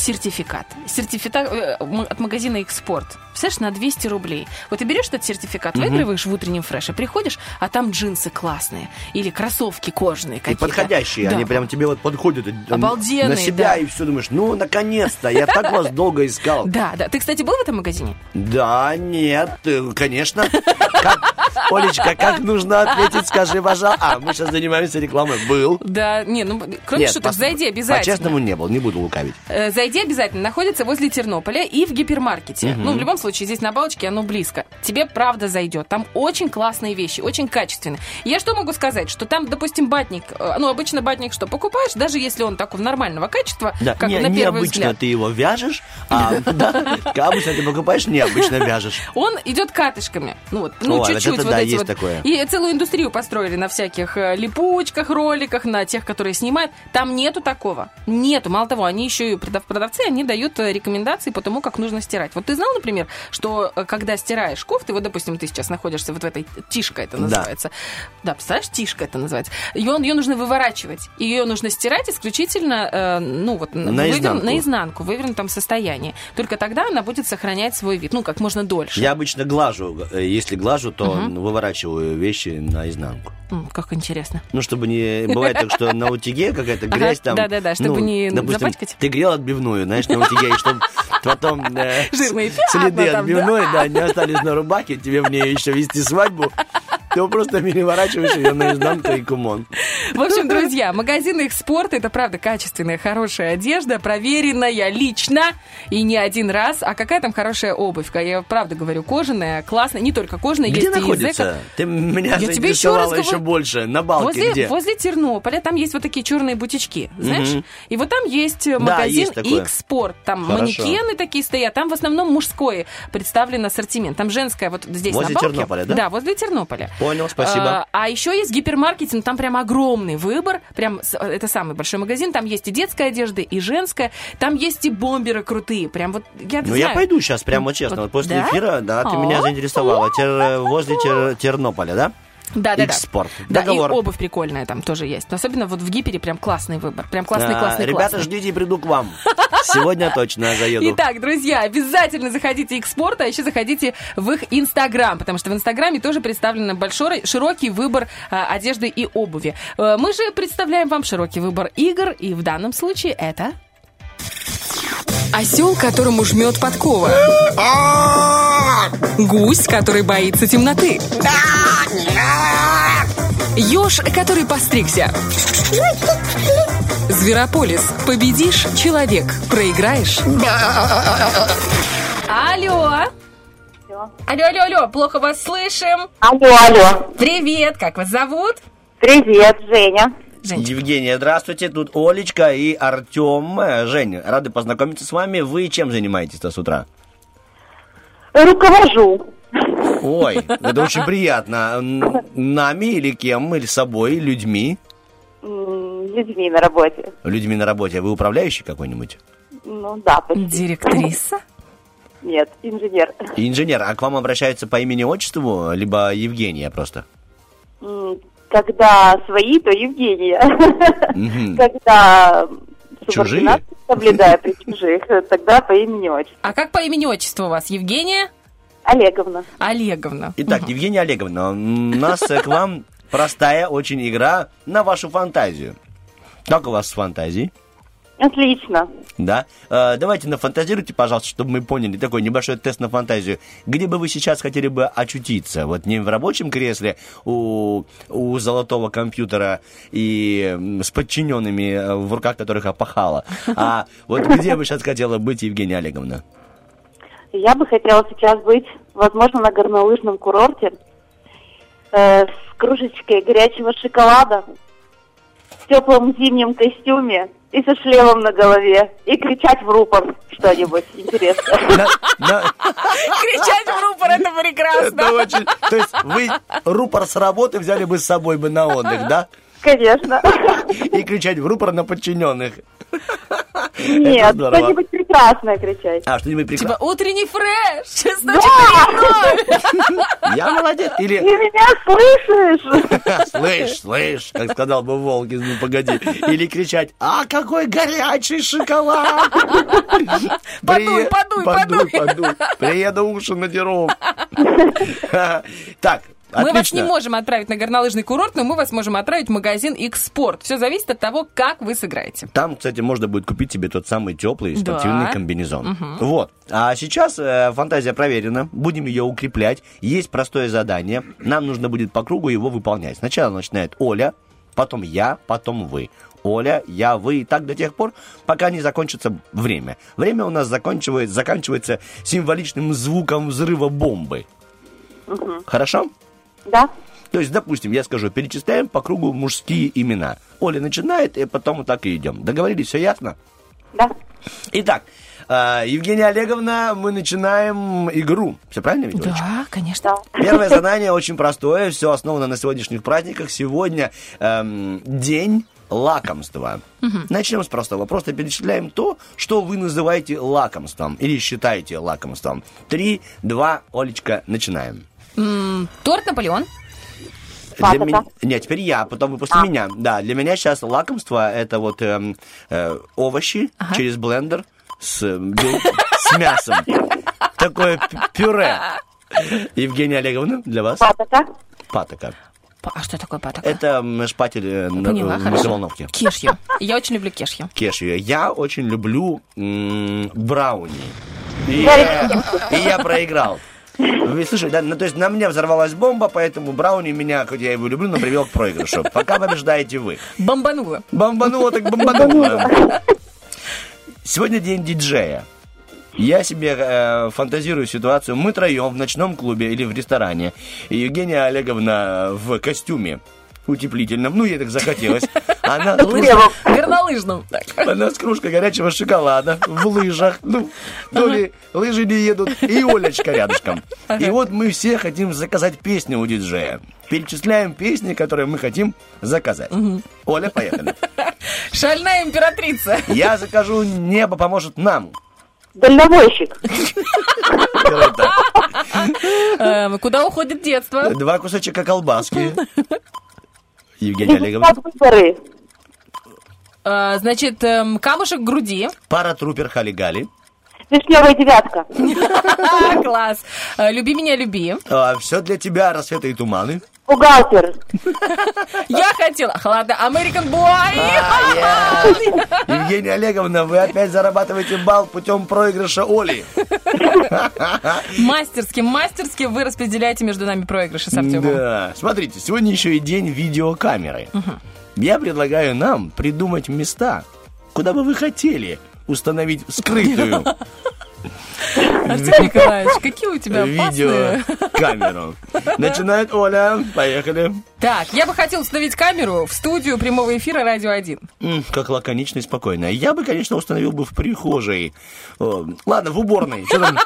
Сертификат. Сертификат э, от магазина «Экспорт». Представляешь, на 200 рублей. Вот ты берешь этот сертификат, выигрываешь в утреннем фреше, приходишь, а там джинсы классные. Или кроссовки кожаные И какие-то. подходящие, Да. они прям тебе вот подходят и, там, Обалденные, на себя да. и все думаешь, ну наконец-то, я так вас *laughs* долго искал. Да, да. Ты, кстати, был в этом магазине? Да, нет, э, конечно. Как- Олечка, как нужно ответить, скажи, пожалуйста. А, мы сейчас занимаемся рекламой. Был. Да, не, ну, кроме Нет, шуток, зайди обязательно. По-честному не был, не буду лукавить. Э, Зайди обязательно. Находится возле Тернополя и в гипермаркете. Ну, в любом случае, здесь на балочке оно близко. Тебе правда зайдет. Там очень классные вещи, очень качественные. Я что могу сказать? Что там, допустим, батник, э, ну, обычно батник что, покупаешь, даже если он такого нормального качества, Да, как не- на первый необычно взгляд. ты его вяжешь, а *laughs* да, обычно ты покупаешь, необычно вяжешь. Он идет катышками. Ну, вот, ну чуть-чуть вот да, эти есть вот. такое. И целую индустрию построили на всяких э, липучках, роликах, на тех, которые снимают. Там нету такого. Нету. Мало того, они еще и продав- продавцы, они дают э, рекомендации по тому, как нужно стирать. Вот ты знал, например, что э, когда стираешь кофты, вот, допустим, ты сейчас находишься вот в этой тишка это Да. называется. Да, представляешь, тишка это называется. Ее, ее нужно выворачивать. Ее нужно стирать исключительно, э, ну вот, Наизнанку. наизнанку, в вывернутом состоянии. Только тогда она будет сохранять свой вид, ну, как можно дольше. Я обычно глажу, если глажу, то выворачиваю вещи наизнанку. Как интересно. Ну, чтобы не... Бывает так, что на утюге какая-то грязь там... да-да-да, чтобы ну, не допустим, запачкать. ты грел отбивную, знаешь, на утюге, и чтобы потом э, Жирные с- пятна следы отбивной, да, не остались на рубахе, тебе мне еще вести свадьбу, ты просто переворачиваешь ее наизнанку и кумон. В общем, друзья, магазин их спорт это правда качественная, хорошая одежда, проверенная лично и не один раз. А какая там хорошая обувь? Я правда говорю, кожаная, классная, не только кожаная, Где есть находится? Ты меня Я тебе еще раз еще больше. На балке Возле, где? возле Тернополя там есть вот такие черные бутички, знаешь? Мгм. И вот там есть э, магазин есть такое. X-Sport. Там Хорошо. манекены такие стоят. Там в основном мужской представлен ассортимент. Там женское вот здесь Возле на балке. Тернополя, да? Да, возле Тернополя. Понял, спасибо. А, а еще есть гипермаркетинг, там прям огромный выбор. Прям это самый большой магазин. Там есть и детская одежда, и женская. Там есть и бомберы крутые. Прям вот я Ну, знаю. я пойду сейчас, прямо честно. Вот после Да? эфира, да, ты А, меня заинтересовала. Тер- возле Тер- Тернополя, да? Да, да, да. X-Sport. Да, Договор. и обувь прикольная там тоже есть. Но особенно вот в гипере прям классный выбор. Прям классный, А, классный, Ребята, классный. ждите, приду к вам. Сегодня точно заеду. Итак, друзья, обязательно заходите в спорт, а еще заходите в их Инстаграм, потому что в Инстаграме тоже представлен большой, широкий выбор а, одежды и обуви. Э, Мы же представляем вам широкий выбор игр, и в данном случае это... Осел, которому жмет подкова. Гусь, который боится темноты. Еж, который постригся. Зверополис. Победишь – человек. Проиграешь Алло! Алло, алло, алло, плохо вас слышим. Алло, алло. Привет, как вас зовут? Привет, Женя. Женечка. Евгения, здравствуйте. Тут Олечка и Артем. Э, Женя, рады познакомиться с вами. Вы чем занимаетесь-то с утра? Руковожу. Ой, это очень приятно. Нами или кем? Или собой? Людьми? Людьми на работе. Людьми на работе. Вы управляющий какой-нибудь? Ну да, почти. Директриса? Нет, инженер. Инженер, а к вам обращаются по имени-отчеству, либо Евгения просто? Когда свои, то Евгения. Мгм. Когда Чужие? соблюдаю при чужих, тогда по имени отчеству. А как по имени-отчеству у вас? Евгения? Олеговна. Олеговна. Итак, Евгения Олеговна, у нас к вам простая очень игра на вашу фантазию. Как у вас с фантазией? Отлично. Да. Э, давайте нафантазируйте, пожалуйста, чтобы мы поняли такой небольшой тест на фантазию. Где бы вы сейчас хотели бы очутиться? Вот не в рабочем кресле у, у золотого компьютера и с подчиненными, э, в руках которых опахала. А вот где бы сейчас хотела быть Евгения Олеговна? Я бы хотела сейчас быть, возможно, на горнолыжном курорте э, с кружечкой горячего шоколада, в теплом зимнем костюме и со шлемом на голове, и кричать в рупор что-нибудь интересное. *laughs* Кричать в рупор, это прекрасно. То есть вы рупор с работы взяли бы с собой бы на отдых, да? Конечно. И кричать в рупор на подчиненных. Нет, что-нибудь прекрасное кричать. А, что-нибудь Типа прекрасное. утренний фреш, *laughs* чесночек хлебной. *laughs* Я молодец. Ты Или меня слышишь? *laughs* слышь, слышь, как сказал бы волк из «Ну, погоди. Или кричать, а какой горячий шоколад. Подуй, подуй, подуй, подуй. подуй. Приеду уши надеру. Так, Мы вас не отлично. можем отправить на горнолыжный курорт, но мы вас можем отправить в магазин X-Sport. Все зависит от того, как вы сыграете. Там, кстати, можно будет купить себе тот самый теплый Да. спортивный комбинезон. Вот. А сейчас э, фантазия проверена. Будем ее укреплять. Есть простое задание. Нам нужно будет по кругу его выполнять. Сначала начинает Оля, потом я, потом вы. Оля, я, вы и так до тех пор, пока не закончится время. Время у нас заканчивается, заканчивается символичным звуком взрыва бомбы. Хорошо? Да. То есть, допустим, я скажу, перечисляем по кругу мужские имена. Оля начинает, и потом вот так и идем. Договорились, все ясно? Да. Итак, э, Евгения Олеговна, мы начинаем игру. Все правильно, видела? Да, конечно. Первое задание очень простое, все основано на сегодняшних праздниках. Сегодня эм, день лакомства. Начнем с простого. Просто перечисляем то, что вы называете лакомством или считаете лакомством. Три, два, Олечка, начинаем. М, Торт Наполеон. Для меня... Нет, теперь я, потом вы после меня. Да, для меня сейчас лакомство это вот эм, э, овощи через блендер с, э, бел- с мясом. Такое пюре. Евгения Олеговна, для вас Патока. патока. Па- А что такое патока? Это шпатель э, на Поняла, э, хорошо. микроволновке. Кешью. Я очень люблю кешью. Кешью. Я очень люблю м, брауни. И я, и я проиграл. Вы слышали, да? Ну, то есть на мне взорвалась бомба, поэтому брауни меня, хоть я его люблю, но привел к проигрышу. Пока побеждаете вы. Бомбанула. Бомбануло так бомбануло. Сегодня день диджея. Я себе э, фантазирую ситуацию. Мы троем в ночном клубе или в ресторане. Евгения Олеговна в костюме утеплительном. Ну, ей так захотелось. *laughs* Она Горнолыжном. она с кружкой горячего шоколада в лыжах. Ну, то ли лыжи не едут, и Олечка рядышком. И вот мы все хотим заказать песню у диджея. Перечисляем песни, которые мы хотим заказать. Оля, поехали. *laughs* Шальная императрица. Я закажу «Небо поможет нам». Дальнобойщик. Эм, Куда уходит детство? Два кусочка колбаски. *laughs* Евгения Олеговна. Выборы. Э, Значит, эм, камушек груди. Паратрупер Халигали. Вишневая девятка. А, *laughs* Класс. Э, Люби меня, люби. все для тебя, рассветы и туманы. Бухгалтер. Я хотела. Ладно, American Boy. А, Евгения Олеговна, вы опять зарабатываете балл путем проигрыша Оли. Мастерски, мастерски вы распределяете между нами проигрыши с Артемом. Да. Смотрите, сегодня еще и день видеокамеры. Я предлагаю нам придумать места, куда бы вы хотели установить скрытую *laughs* Артем Николаевич, какие у тебя опасные... видеокамеру. Начинает Оля. Поехали. Так, я бы хотел установить камеру в студию прямого эфира «Радио 1». М, Как лаконично и спокойно. Я бы, конечно, установил бы в прихожей. О, Ладно, в уборной. Что там?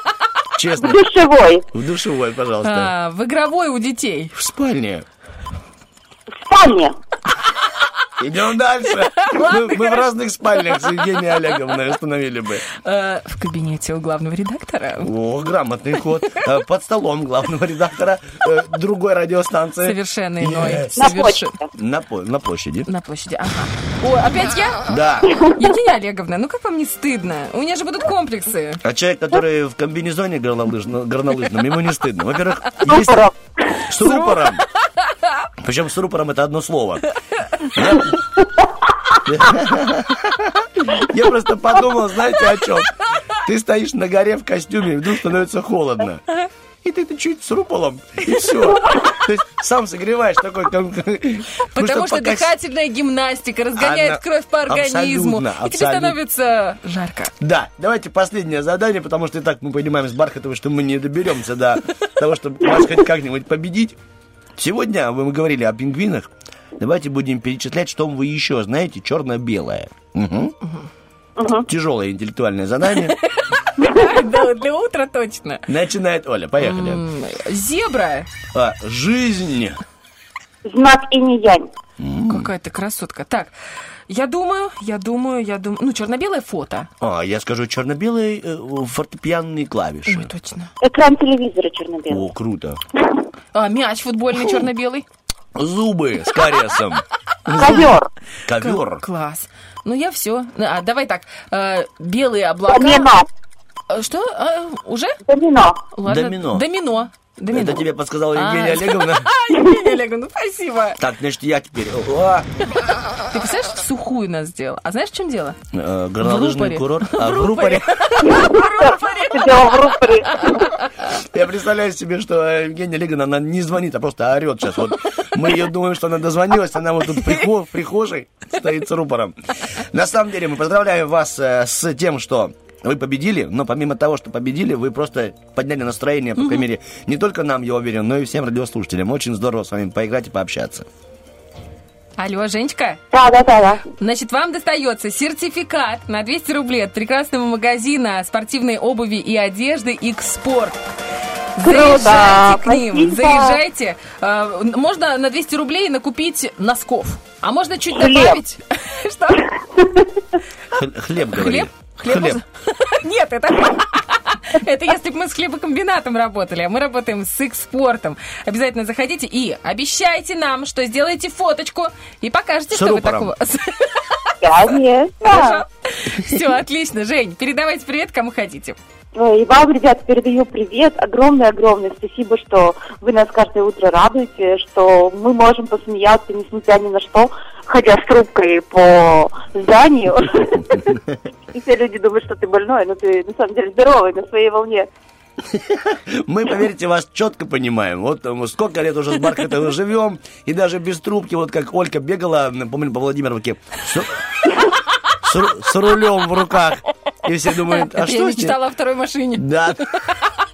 Честно. Душевой. В душевой, пожалуйста. А, в игровой у детей. В спальне. В спальне. Идем дальше. *laughs* Мы, мы в разных спальнях с Евгенией Олеговной установили бы. Э, в кабинете у главного редактора. О, грамотный ход. Э, Под столом главного редактора э, другой радиостанции. Совершенно иной. Yes. На Соверш- почте. На, по- на площади. На площади, ага. О, опять я? Да. Евгения Олеговна, ну как вам не стыдно? У меня же будут комплексы. А человек, который в комбинезоне горнолыжном, горнолыжном ему не стыдно. Во-первых, есть... С рупором. Причем с рупором это одно слово. *laughs* Я просто подумал, знаете, о чем? Ты стоишь на горе в костюме, и вдруг становится холодно. И ты, ты чуть с рупором, и все. То есть сам согреваешь такой... как- *laughs* Потому что дыхательная гимнастика разгоняет кровь по организму. абсолютно, И тебе становится жарко. Да, давайте последнее задание, потому что и так мы понимаем с Бархатовой, что мы не доберемся до того, чтобы вас хоть как-нибудь победить. Сегодня вы- мы говорили о пингвинах. Давайте будем перечислять, что вы еще знаете черно-белое. Тяжелое интеллектуальное задание. *laughs* Да, для утра точно. Начинает Оля. Поехали. Зебра. А, жизнь. знак инь-янь. Какая ты красотка. Так, я думаю, я думаю, я думаю... Ну, черно-белое фото. А, я скажу черно-белые э, фортепианные клавиши. Ой, точно. Экран телевизора черно-белый. О, круто. А, мяч футбольный черно-белый. Зубы с кариесом. Ковер. Ковер. Класс. Ну, я все. А, давай так. э, белые облака. Домино. Э, Что? А, уже? Домино. Ладно. Домино. Домино. Домино. Это тебе подсказала Евгения А. *laughs* Олеговна. Евгения Олеговна, спасибо. Так, значит, я теперь. Ты представляешь, сухую нас сделал? А знаешь, в чем дело? э, Горнолыжный курорт. А, В *laughs* рупоре. В рупоре. Я представляю себе, что Евгения Олеговна, она не звонит, а просто орет сейчас. Вот мы ее думаем, что она дозвонилась, она вот тут в прихожей стоит с рупором. На самом деле, мы поздравляем вас э, с тем, что вы победили, но помимо того, что победили, вы просто подняли настроение, по крайней мере, не только нам, я уверен, но и всем радиослушателям. Очень здорово с вами поиграть и пообщаться. Алло, Женечка? Да, да, да, да. Значит, вам достается сертификат на 200 рублей от прекрасного магазина спортивной обуви и одежды «X-Sport». Круто, Заезжайте к ним, спасибо. заезжайте. А, Можно на 200 рублей накупить носков. А можно чуть Хлеб. добавить. *laughs* Что? Хлеб, говори. Хлеб? Хлеб? *laughs* Нет, это... *laughs* Это если бы мы с хлебокомбинатом работали, а мы работаем с экспортом. Обязательно заходите и обещайте нам, что сделаете фоточку и покажете, С что вы такого... Конечно. *laughs* Все, отлично. Жень, передавайте привет, кому хотите. Ой, И вам, ребят, передаю привет. Огромное-огромное спасибо, что вы нас каждое утро радуете, что мы можем посмеяться, несмотря ни на что, ходя с трубкой по зданию. И все люди думают, что ты больной, но ты на самом деле здоровый, на своей волне. Мы, поверьте, вас четко понимаем. Вот э, сколько лет уже с Бархатовым живем, и даже без трубки, вот как Олька бегала, помню, по Владимировке, с рулем в руках. И все думают, а что я мечтала о второй машине. Да,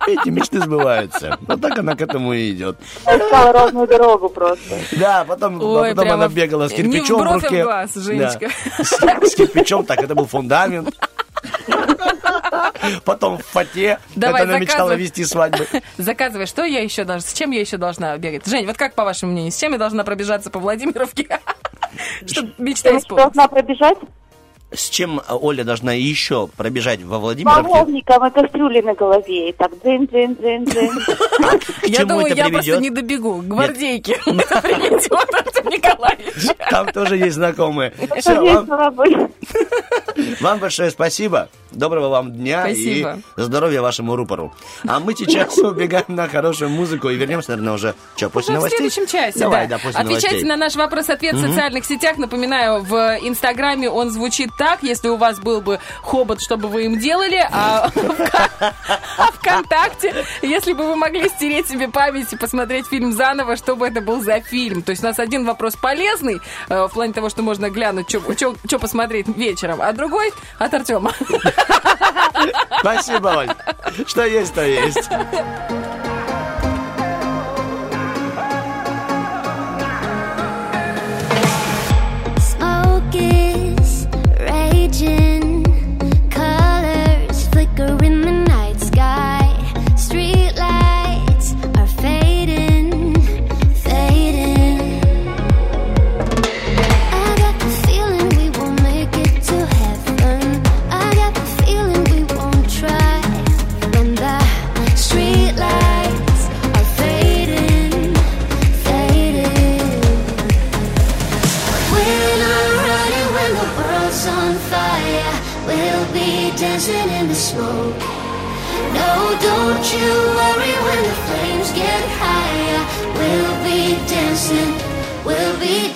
эти мечты сбываются. Вот так она к этому и идет. Я искала ровную дорогу просто. Да, потом, Ой, потом она бегала с не в кирпичом в, бровь, а в руке. глаз, Женечка. Да. С, с кирпичом, так, это был фундамент. Потом в фате. Давай, это она мечтала вести свадьбы. Заказывай, что я еще должна, с чем я еще должна бегать? Жень, вот как по вашему мнению, с чем я должна пробежаться по Владимировке, *laughs* чтобы мечта Ты исполнилась? должна пробежать С чем э, Оля должна еще пробежать во Владимировке? половником и каструли на голове. И так дзин-дзин-дзин-дзин. К Я чему думаю, это я просто не добегу. Гвардейки. *laughs* Это приведет Артем Николаевич. Там тоже есть знакомые. *laughs* Вам, большое спасибо. Доброго вам дня Спасибо. и здоровья вашему рупору. А мы сейчас убегаем на хорошую музыку и вернемся, наверное, уже что, после Ну, в новостей? следующем часе, Давай, да. да, после Отвечайте новостей. на наш вопрос-ответ в социальных сетях. Напоминаю, в Инстаграме он звучит так, если у вас был бы хобот, что бы вы им делали, а *laughs* в а ВКонтакте, если бы вы могли стереть себе память и посмотреть фильм заново, что бы это был за фильм. То есть у нас один вопрос полезный, э, в плане того, что можно глянуть, что посмотреть вечером, а другой от Артема. Спасибо, Оль. Что есть, то есть. Smoke is raging, colors flicker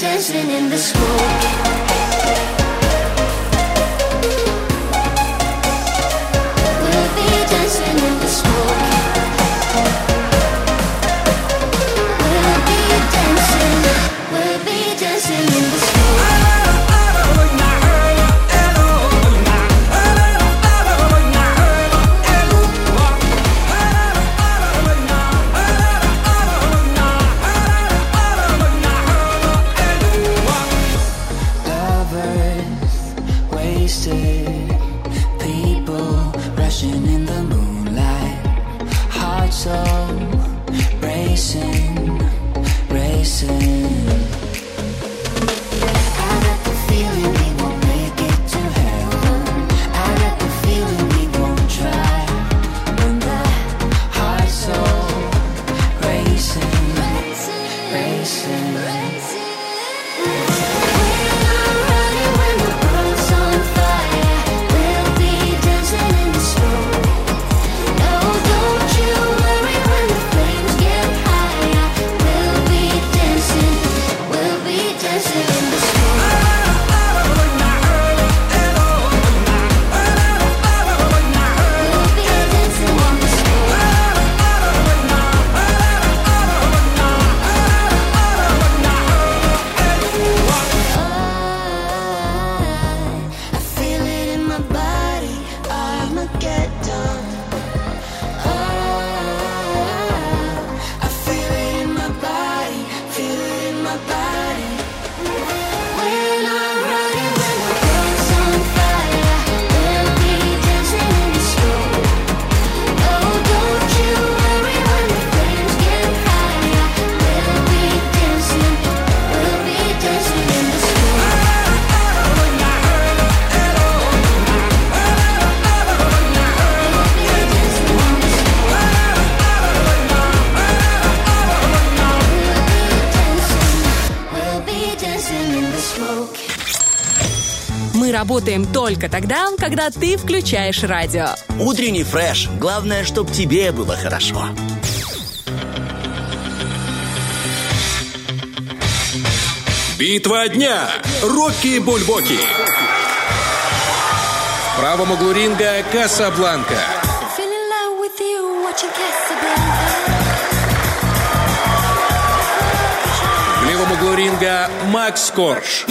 dancing in the smoke. Только тогда, когда ты включаешь радио. Утренний фреш. Главное, чтобы тебе было хорошо. Битва дня. Рокки Бульбоки. В правом углу ринга Касабланка. В левом углу ринга Макс Корж.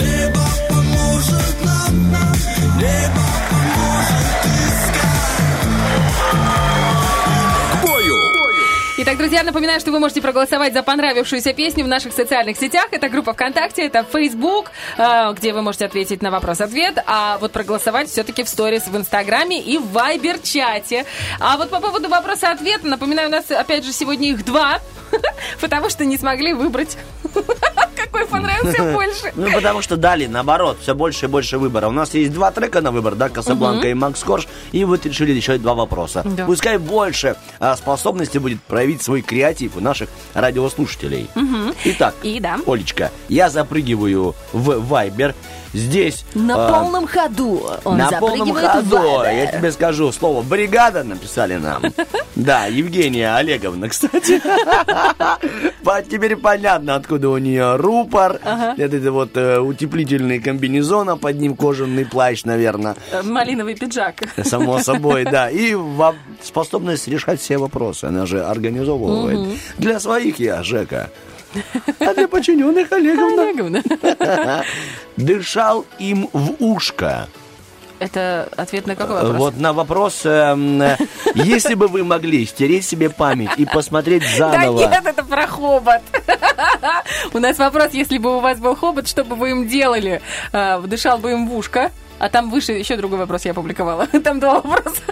Итак, друзья, напоминаю, что вы можете проголосовать за понравившуюся песню в наших социальных сетях. Это группа ВКонтакте, это Facebook, э, где вы можете ответить на вопрос-ответ. А вот проголосовать все-таки в сторис в Инстаграме и в Вайбер-чате. А вот по поводу вопроса-ответа, напоминаю, у нас опять же сегодня их два, *laughs* потому что не смогли выбрать, *laughs* какой понравился *laughs* больше. Ну, потому что дали, наоборот, все больше и больше выбора. У нас есть два трека на выбор, да, Касабланка и Макс Корж, и вот решили еще два вопроса. Пускай больше а, способности будет проявить свой креатив у наших радиослушателей. Итак. Олечка, я запрыгиваю в Вайбер. Здесь... На а, полном ходу он на полном ходу, я тебе скажу, слово «бригада» написали нам. *laughs* Да, Евгения Олеговна, *laughs* кстати. Теперь понятно, откуда у нее рупор. Это вот э, утеплительный комбинезон, а под ним кожаный плащ, наверное. Э, Малиновый пиджак. Само собой, да. *laughs* И способность решать все вопросы. Она же организовывает. Для своих я, Жека. А для подчиненных Олеговна. Олеговна. *laughs* Дышал им в ушко. Это ответ на какой вопрос? Вот на вопрос, эм, э, если бы вы могли стереть себе память и посмотреть Да заново. нет, это про хобот. У нас вопрос, если бы у вас был хобот, что бы вы им делали? А, Дышал бы им в ушко. А там выше еще другой вопрос я опубликовала. *laughs* Там два вопроса.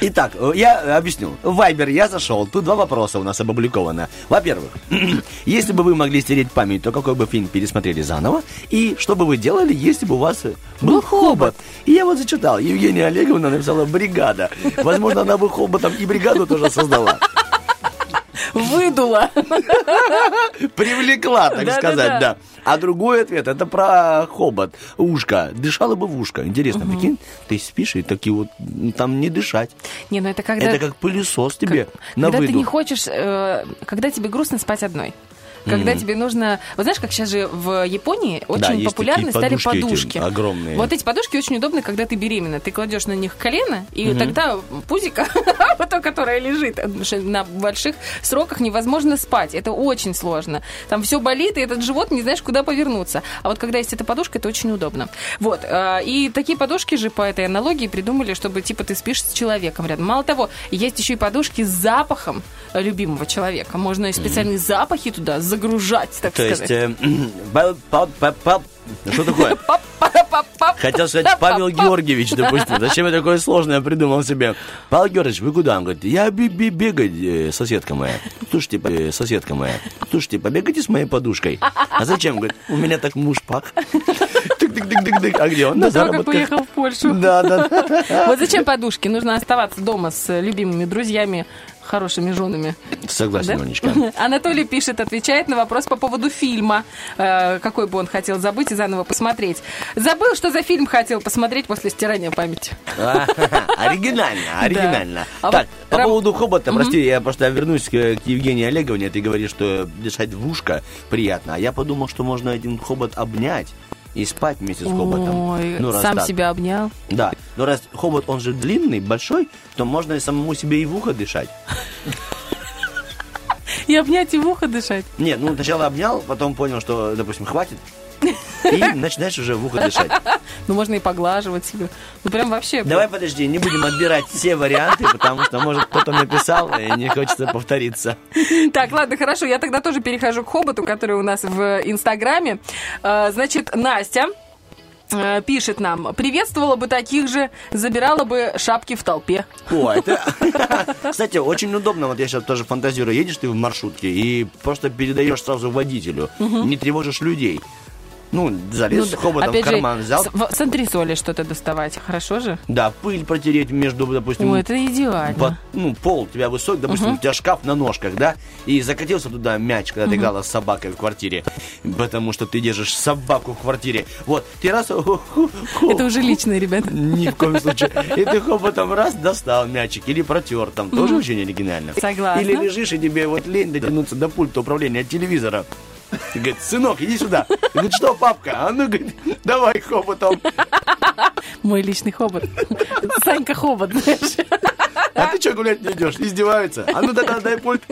Итак, я объясню. В Вайбер я зашел, тут два вопроса у нас опубликовано. Во-первых, *clears throat* если бы вы могли стереть память, то какой бы фильм пересмотрели заново? И что бы вы делали, если бы у вас был хобот? И я вот зачитал. Евгения Олеговна написала «Бригада». Возможно, она бы хоботом и бригаду тоже создала. Выдуло. Привлекла, так сказать, да. А другой ответ, это про хобот, ушко. Дышала бы в ушко. Интересно, прикинь, ты спишь и такие вот, м, там не дышать. Не, ну это когда... Это как пылесос тебе на когда ты не хочешь, э, когда тебе грустно спать одной. Когда тебе нужно... Вот знаешь, как сейчас же в Японии очень есть популярны стали подушки подушки. огромные. Вот эти подушки очень удобны, когда ты беременна. Ты кладешь на них колено, и тогда пузико, *laughs* вот то, которое лежит, на больших сроках невозможно спать. Это очень сложно. Там все болит, и этот живот не знаешь, куда повернуться. А вот когда есть эта подушка, это очень удобно. Вот. э, И такие подушки же по этой аналогии придумали, чтобы типа ты спишь с человеком рядом. Мало того, есть еще и подушки с запахом любимого человека. Можно и специальные запахи туда загружать, так То есть, сказать. э, па- па- па- па- что такое? *laughs* Хотел сказать Павел Георгиевич, *laughs* допустим. Зачем я такое сложное придумал себе? Павел Георгиевич, вы куда? Он говорит, я би- би- бегать, э, соседка моя. Слушайте, э, соседка моя. Слушайте, побегайте с моей подушкой. А зачем? Говорит, у меня так муж пах. *laughs* А где он? На заработках. поехал в Польшу. Да, да. Вот зачем подушки? Нужно оставаться дома с любимыми друзьями, хорошими женами. Согласен, Да? Олечка. *laughs* Анатолий пишет, отвечает на вопрос по поводу фильма, э, какой бы он хотел забыть и заново посмотреть. Забыл, что за фильм хотел посмотреть после стирания памяти. *laughs* Оригинально, оригинально. А Так, по поводу хобота, прости, я просто вернусь к, к Евгении Олеговне. Ты говоришь, что дышать в ушко приятно. А я подумал, что можно один хобот обнять и спать вместе с хоботом. Ой, Ну, раз сам так. себя обнял. Да, но раз хобот, он же длинный, большой, то можно и самому себе и в ухо дышать. И обнять и в ухо дышать. Нет, ну сначала обнял, потом понял, что, допустим, хватит, и начинаешь уже в ухо дышать. Ну, можно и поглаживать себе. Ну, прям вообще... Давай подожди, не будем отбирать все варианты, потому что, может, кто-то написал, и не хочется повториться. Так, ладно, хорошо, я тогда тоже перехожу к хоботу, который у нас в Инстаграме. Э, Значит, Настя э, пишет нам, приветствовала бы таких же, забирала бы шапки в толпе. О, это... *laughs* Кстати, очень удобно, вот я сейчас тоже фантазирую, едешь ты в маршрутке и просто передаешь сразу водителю, не тревожишь людей. Ну, залез Ну, хоботом в опять же, карман, взял. с, в- с антресоли что-то доставать, хорошо же? Да, пыль протереть между, допустим, Ой, это идеально. под- ну, пол у тебя высокий, допустим, Мгм. у тебя шкаф на ножках, да, и закатился туда мяч, когда ты Мгм. играла с собакой в квартире, потому что ты держишь собаку в квартире. Вот, ты раз... Это уже личное, ребята. Ни в коем случае. И ты хоботом раз достал мячик или протер там. Тоже очень оригинально. Согласна. Или лежишь, и тебе вот лень дотянуться до пульта управления от телевизора. И говорит, сынок, иди сюда. И говорит, что, папка? А ну, говорит, давай хоботом. Мой личный хобот. Санька хобот, знаешь. А ты что гулять не идешь? Издеваются. А ну тогда дай пульт.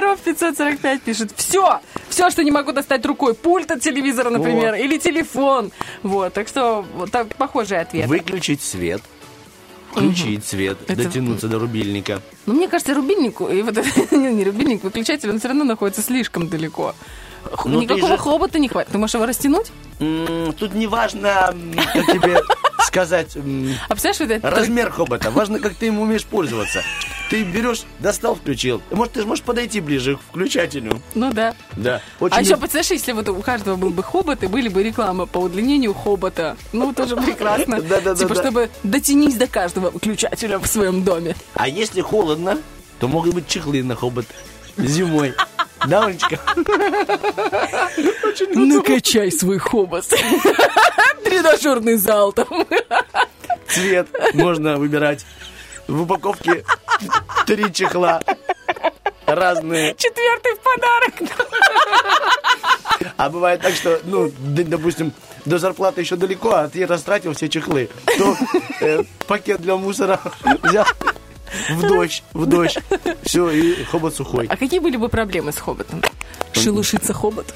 Ров 545 пишет, все, все, что не могу достать рукой, пульт от телевизора, например, Вот. или телефон. Вот, так что вот так похожий ответ. Выключить свет. Включить свет, Это- дотянуться до рубильника. Но мне кажется, рубильнику, и вот *laughs* не, не рубильник, выключатель, он все равно находится слишком далеко. Ну, Никакого же- хобота не хватит. Ты можешь его растянуть? Тут не важно, как тебе сказать, А размер хобота. Важно, как ты им умеешь пользоваться. Ты берешь, достал, включил. Может, ты можешь подойти ближе к включателю. Ну да. Да. Очень А еще, представляешь, если вот у каждого был бы хобот, и были бы рекламы по удлинению хобота. Ну, тоже прекрасно. *laughs* Да-да-да-да. Типа, чтобы дотянись до каждого выключателя в своем доме. А если холодно, то могут быть чехлы на хобот зимой. Да, Олечка? Накачай свой хобот. Тренажерный зал там. Цвет можно выбирать. В упаковке три чехла. Разные. Четвертый в подарок. А бывает так, что, ну, допустим, до зарплаты еще далеко, а ты растратил все чехлы. То э, пакет для мусора взял в дождь, в дождь. Все, и хобот сухой. А какие были бы проблемы с хоботом? Шелушится хобот.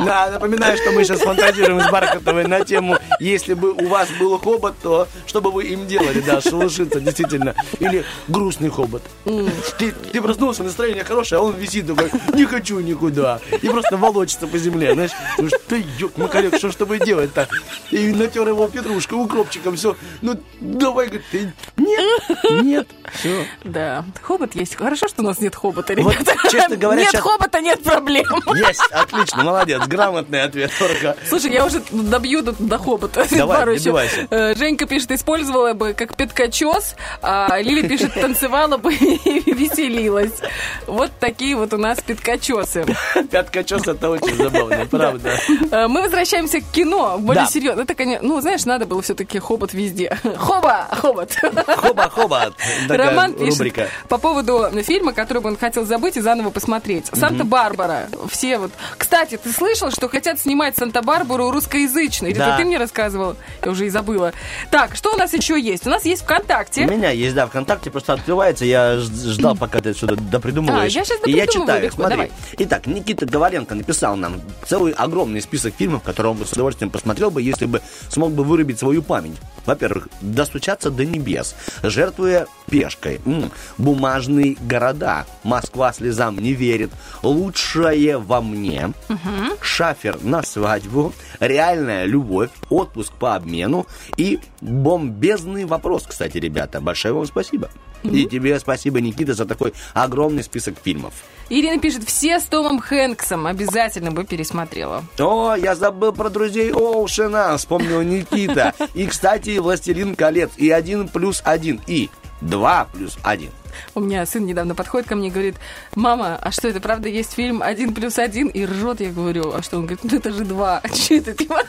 Да, напоминаю, что мы сейчас фантазируем с Бархатовой на тему, если бы у вас был хобот, то что бы вы им делали, да, шелушиться, действительно. Или грустный хобот. Ты, ты проснулся, настроение хорошее, а он висит такой, не хочу никуда. И просто волочится по земле, знаешь. Ну что, ёк, макарек, что ж тобой делать-то? И натер его петрушкой, укропчиком, все. Ну, давай, говорит, ты, нет, нет, все. Да, хобот есть. Хорошо, что у нас нет хобота, Вот, ребята. честно говоря, Нет щас- хобота, нет проблем. Есть, отлично, молодец, грамотный ответ, Ольга. Слушай, я уже добью до, до хобота. Давай, Пару еще. добивайся. Э, Женька пишет, использовала бы как пяткочес, а Лили пишет, танцевала бы и веселилась. Вот такие вот у нас пяткочесы. Пятка чес это очень забавно, правда. Э, Мы возвращаемся к кино. Более Да. серьезно. Это, конечно, ну, знаешь, надо было все-таки хобот везде. Хоба! Хобот! Хоба-хоба, такая Роман пишет рубрика. по поводу фильма, который бы он хотел забыть и заново посмотреть. Санта-Барбара. Все вот... Кстати, ты слышал, что хотят снимать Санта-Барбару русскоязычной? Или Да. ты мне рассказывал? Я уже и забыла. Так, что у нас еще есть? У нас есть У ВКонтакте. меня есть, да, ВКонтакте просто открывается. Я ждал, пока ты сюда допридумываешь. А, я щас И я читаю, легко, смотри. давай. Итак, Никита Говоренко написал нам целый огромный список фильмов, которые он бы с удовольствием посмотрел бы, если бы смог бы вырубить свою память. Во-первых, «Достучаться до небес», «Жертвуя пешкой», м, «Бумажные города», «Москва слезам не верит», «Лучшее во мне», «Шафер на свадьбу», «Реальная любовь», «Отпуск по обмену» и «Бомбезный вопрос». Кстати, ребята, большое вам спасибо. И тебе спасибо, Никита, за такой огромный список фильмов. Ирина пишет, все с Томом Хэнксом. Обязательно бы пересмотрела. О, я забыл про друзей Оушена, вспомнил Никита. И, кстати, «Властелин колец» и один плюс один, и два плюс один. У меня сын недавно подходит ко мне и говорит, мама, а что это, правда, есть фильм «Один плюс один»? И ржет, я говорю, а что? Он говорит, ну это же два. *laughs* Что это? типа?»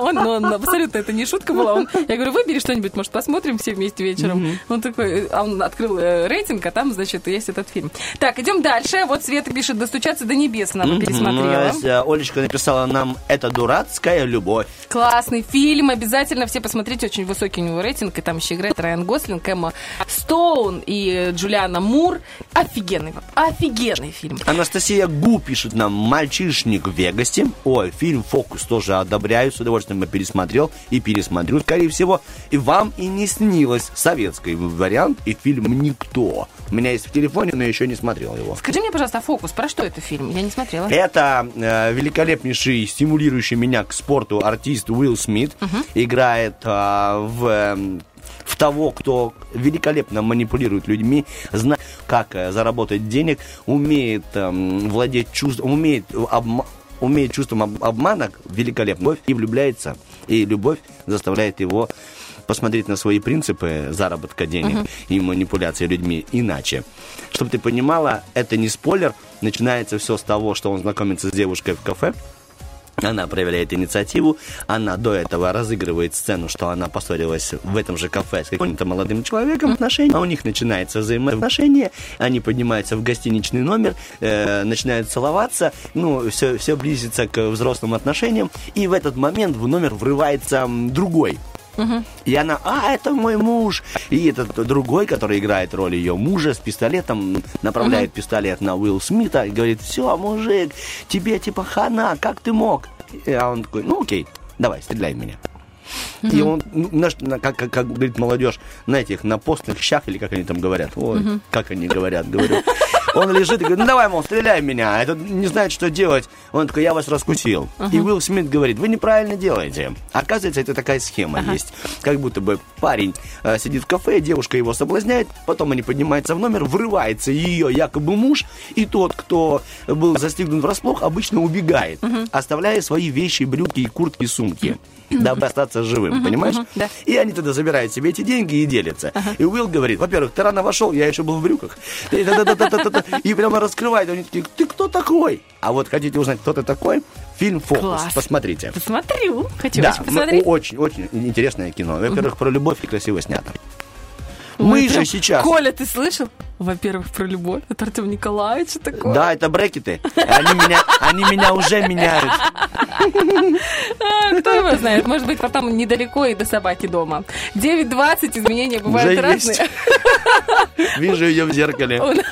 Он, он абсолютно, это не шутка была. Он, я говорю, выбери что-нибудь, может, посмотрим все вместе вечером. Он такой, а он открыл э, рейтинг, а там, значит, есть этот фильм. Так, идем дальше. Вот Света пишет, «Достучаться до небес» бы пересмотрела. Олечка написала нам «Это дурацкая любовь». Классный фильм, обязательно все посмотрите, очень высокий у него рейтинг, и там еще играет Райан Гослинг, Эмма Стоун и Джулиана Мур. Офигенный, офигенный фильм. Анастасия Гу пишет нам «Мальчишник в Вегасе». Ой, фильм «Фокус» тоже одобряю, с удовольствием я пересмотрел и пересмотрю, скорее всего. И вам и не снилось советский вариант и фильм «Никто». У меня есть в телефоне, но я еще не смотрел его. Скажи мне, пожалуйста, «Фокус», про что это фильм? Я не смотрела. Это э, великолепнейший, стимулирующий меня к спорту артист Уилл Смит. Играет э, в, эм, в того, кто великолепно манипулирует людьми. Зна- как э, заработать денег, умеет эм, владеть чувством, умеет обма- умеет чувством об- обмана великолепно и влюбляется, и любовь заставляет его посмотреть на свои принципы заработка денег и манипуляции людьми иначе. Чтобы ты понимала, это не спойлер, начинается все с того, что он знакомится с девушкой в кафе, она проявляет инициативу, она до этого разыгрывает сцену, что она поссорилась в этом же кафе с каким-то молодым человеком, отношения, а у них начинается взаимоотношения, они поднимаются в гостиничный номер, э, начинают целоваться, ну, все, все близится к взрослым отношениям, и в этот момент в номер врывается м, другой. И она, а, это мой муж. И этот другой, который играет роль ее мужа, с пистолетом, направляет пистолет на Уилл Смита и говорит, все, мужик, тебе типа хана, как ты мог? А он такой, ну окей, давай, стреляй в меня. И он, ну, как, как, как говорит молодежь, на этих, на постных щах, или как они там говорят, ой, как они говорят, говорю. Он лежит и говорит, ну давай, мол, стреляй меня. А этот не знает, что делать. Он такой, я вас раскусил. И Уилл Смит говорит, вы неправильно делаете. Оказывается, это такая схема есть. Как будто бы парень э, сидит в кафе, девушка его соблазняет, потом они поднимаются в номер, врывается ее якобы муж, и тот, кто был застигнут врасплох, обычно убегает, оставляя свои вещи, брюки, и куртки, сумки. *clears throat* Дабы остаться живым, понимаешь? да. И они тогда забирают себе эти деньги и делятся. И Уилл говорит, во-первых, ты рано вошел, я еще был в брюках. И прямо раскрывает, они такие, ты кто такой? А вот хотите узнать, кто ты такой? Фильм «Фокус». Класс. Посмотрите. Посмотрю. Хочу Да, очень мы- посмотреть. очень, очень интересное кино. Во-первых, про любовь и красиво снято. Мы прям- же сейчас... Коля, ты слышал? Во-первых, про любовь. Это Артем Николаевич такое. Да, это брекеты. Они меня, они меня уже меняют. А, кто его знает? Может быть, потом недалеко и до собаки дома. 9.20, изменения бывают Уже разные. есть. *laughs* Вижу ее в зеркале. У нас-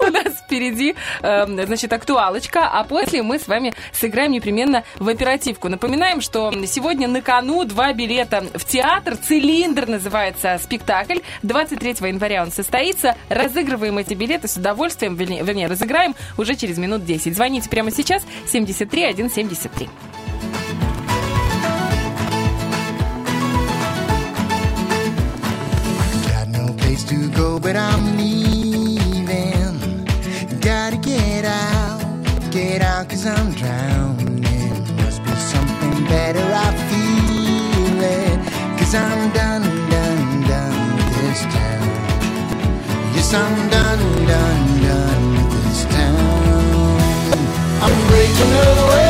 У нас впереди, эм, значит, актуалочка, а после мы с вами сыграем непременно в оперативку. Напоминаем, что сегодня на кону два билета в театр. «Цилиндр» называется спектакль. 23 января он состоится. Разыгрываем эти билеты с удовольствием, вернее, вернее, разыграем уже через минут 10. Звоните прямо сейчас 73 173. Got no place to go, but I'm leaving. Gotta get out, get out, cause I'm drowning. Must be something better, I feel it. Cause I'm done, Yes, I'm done, done, done with this town. I'm breaking away,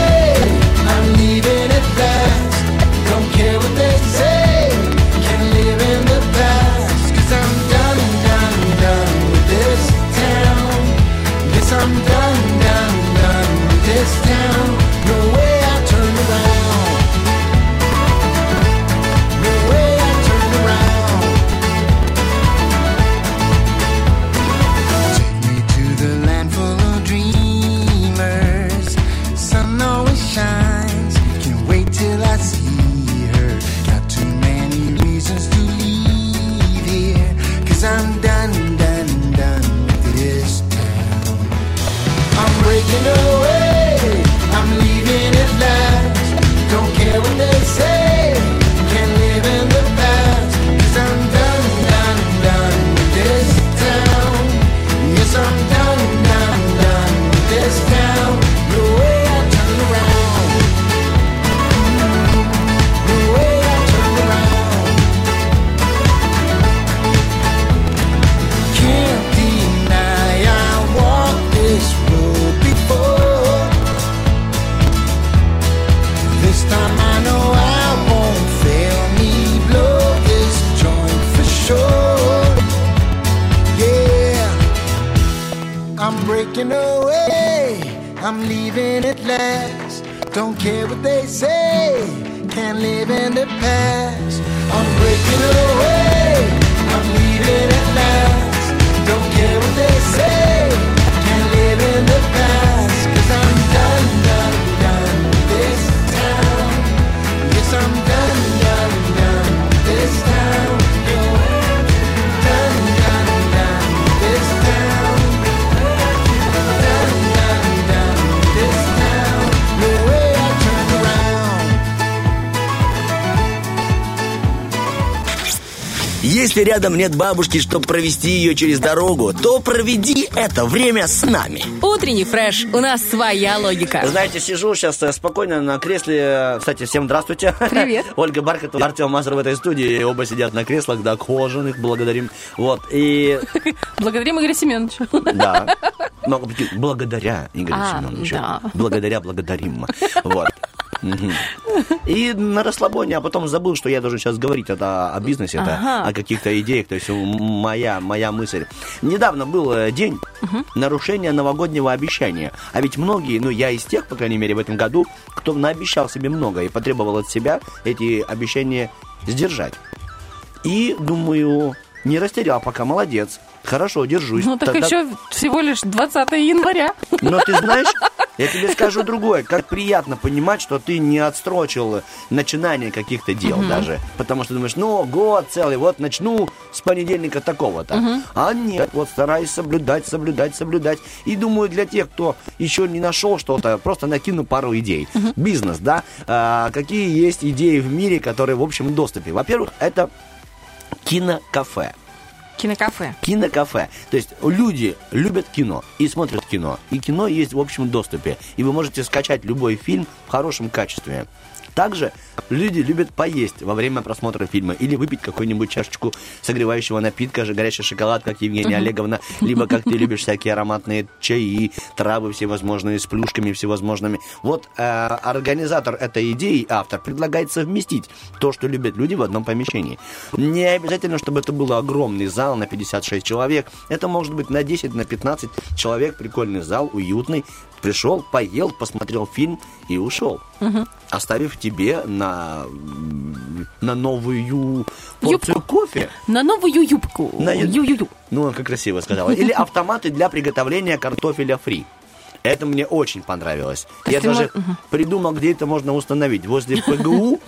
рядом нет бабушки, чтобы провести ее через дорогу, то проведи это время с нами. Утренний фреш. У нас своя логика. Знаете, сижу сейчас э, спокойно на кресле. Кстати, всем здравствуйте. Привет. *laughs* Ольга Бархатова, Артем Мазур в этой студии. Оба сидят на креслах, да, кожаных, благодарим. Вот, и... *laughs* Благодарим Игоря Семеновича. Да. Ну, Благодаря Игорю А, Семеновичу. да. Благодаря, благодарим. Вот. И на расслабоне, а потом забыл, что я должен сейчас говорить это о бизнесе, это Ага. о каких-то идеях, то есть моя, моя мысль. Недавно был э, день нарушения новогоднего обещания. А ведь многие, ну я из тех, по крайней мере, в этом году, кто наобещал себе много и потребовал от себя эти обещания сдержать. И, думаю, не растерял пока, молодец. Хорошо, держусь. Ну так Тогда- еще всего лишь 20 января. но ты знаешь, *laughs* я тебе скажу другое. Как приятно понимать, что ты не отстрочил начинание каких-то дел Мгм. даже. Потому что думаешь, ну, год целый, вот начну с понедельника такого-то. Мгм. А нет, вот стараюсь соблюдать, соблюдать, соблюдать. И думаю, для тех, кто еще не нашел что-то, просто накину пару идей. Бизнес, да? А, какие есть идеи в мире, которые в общем доступе? Во-первых, это кинокафе. Кинокафе. Кинокафе. То есть люди любят кино и смотрят кино. И кино есть в общем доступе. И вы можете скачать любой фильм в хорошем качестве. Также люди любят поесть во время просмотра фильма или выпить какую-нибудь чашечку согревающего напитка, же горячий шоколад, как Евгения. Олеговна, либо как ты любишь всякие ароматные чаи, травы всевозможные с плюшками всевозможными. Вот э, организатор этой идеи, автор, предлагает совместить то, что любят люди в одном помещении. Не обязательно, чтобы это был огромный зал на 56 человек. Это может быть на 10, на 15 человек. Прикольный зал, уютный. Пришел, поел, посмотрел фильм и ушел. Оставив тебе на, на новую порцию кофе. На новую юбку. На ю- Ю-ю-ю. Ну, как красиво сказала. Или *laughs* автоматы для приготовления картофеля фри. Это мне очень понравилось. То Я даже мо- Мгм. придумал, где это можно установить. Возле *laughs* ПГУ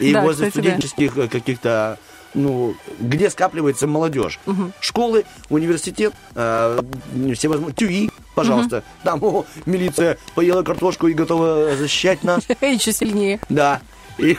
и возле студенческих э, каких-то ну, где скапливается молодежь. Школы, университет, э, всевозможные, ТЮИ, пожалуйста. Там о, милиция поела картошку и готова защищать нас. *laughs* Еще сильнее. Да. И,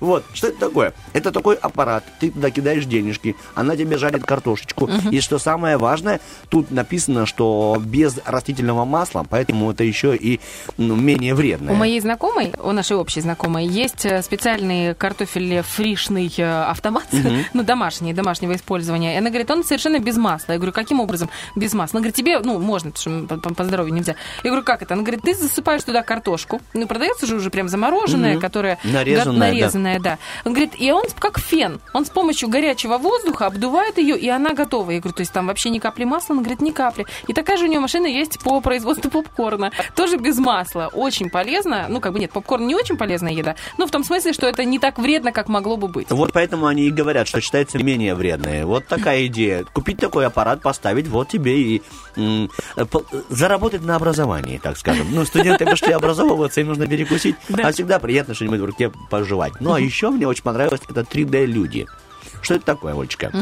вот, что это такое? Это такой аппарат, ты туда кидаешь денежки, она тебе жарит картошечку. Мгм. И что самое важное, тут написано, что без растительного масла, поэтому это еще и ну, менее вредное. У моей знакомой, у нашей общей знакомой, есть э, специальный картофель фришный э, автомат, Мгм. *laughs* ну, домашний, домашнего использования. И она говорит, он совершенно без масла. Я говорю, каким образом без масла? Она говорит, тебе, ну, можно, потому что по, по- здоровью нельзя. Я говорю, как это? Она говорит, ты засыпаешь туда картошку. Ну, продается же уже прям замороженная, Мгм. которая... Нарезанная, го- да. нарезанная, да. Он говорит, и он как фен. Он с помощью горячего воздуха обдувает ее, и она готова. Я говорю, то есть там вообще ни капли масла? Она говорит, ни капли. И такая же у нее машина есть по производству попкорна. Тоже без масла. Очень полезно. Ну, как бы нет, попкорн не очень полезная еда. Но в том смысле, что это не так вредно, как могло бы быть. Вот поэтому они и говорят, что считается менее вредное. Вот такая идея. Купить такой аппарат, поставить, вот тебе и м, по- заработать на образовании, так скажем. Ну, студенты пошли образовываться, им нужно перекусить, Да. а всегда приятно что-нибудь в руке пожевать. Ну, а еще мне очень понравилось это 3D-люди. Что это такое, Олечка?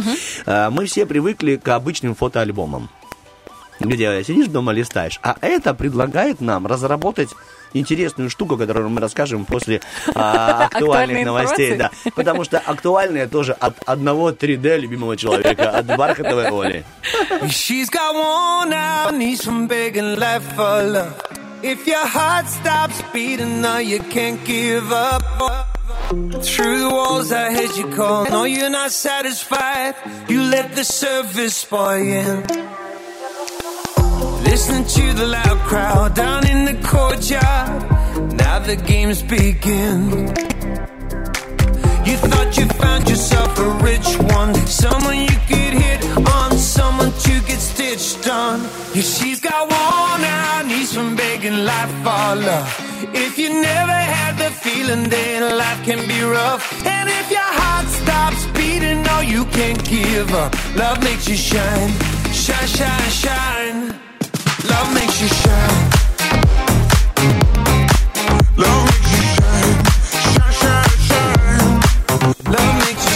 А, Мы все привыкли к обычным фотоальбомам, где сидишь дома, листаешь. А это предлагает нам разработать интересную штуку, которую мы расскажем после а, *laughs* актуальных новостей. Да. Потому что актуальные тоже от одного 3D любимого человека, от Бархатовой Оли. She's got worn out knees from begging life for love. If your heart stops beating now, you can't give up. Through the walls, I heard you call. No, you're not satisfied. You let the surface spoil you. Listening to the loud crowd down in the courtyard. Now the games begin. You thought you found yourself a rich one, someone you could hit someone to get stitched on. Yeah, she's got worn out knees from begging life for love. If you never had the feeling, then life can be rough. And if your heart stops beating, no, you can't give up. Love makes you shine, shine, shine, shine. Love makes you shine. Love makes you shine, shine, shine, shine. Love makes you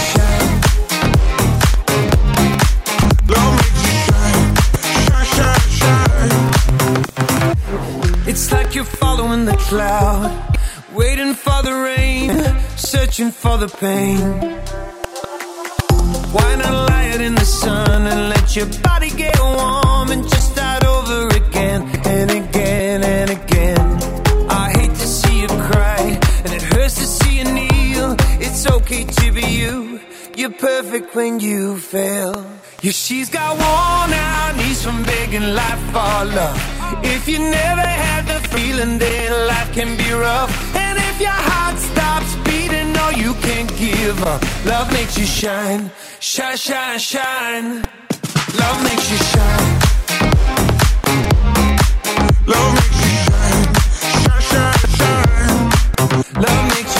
It's like you're following the cloud, waiting for the rain, searching for the pain. Why not lie it in the sun and let your body get warm and just start over again and again and again? I hate to see you cry and it hurts to see you kneel. It's okay to be you. You're perfect when you fail. Yeah, she's got worn out knees from begging life for love. If you never had the feeling, then life can be rough. And if your heart stops beating, no, you can't give up. Love makes you shine, shine, shine, shine. Love makes you shine. Love makes you shine, shine, shine, shine. Love makes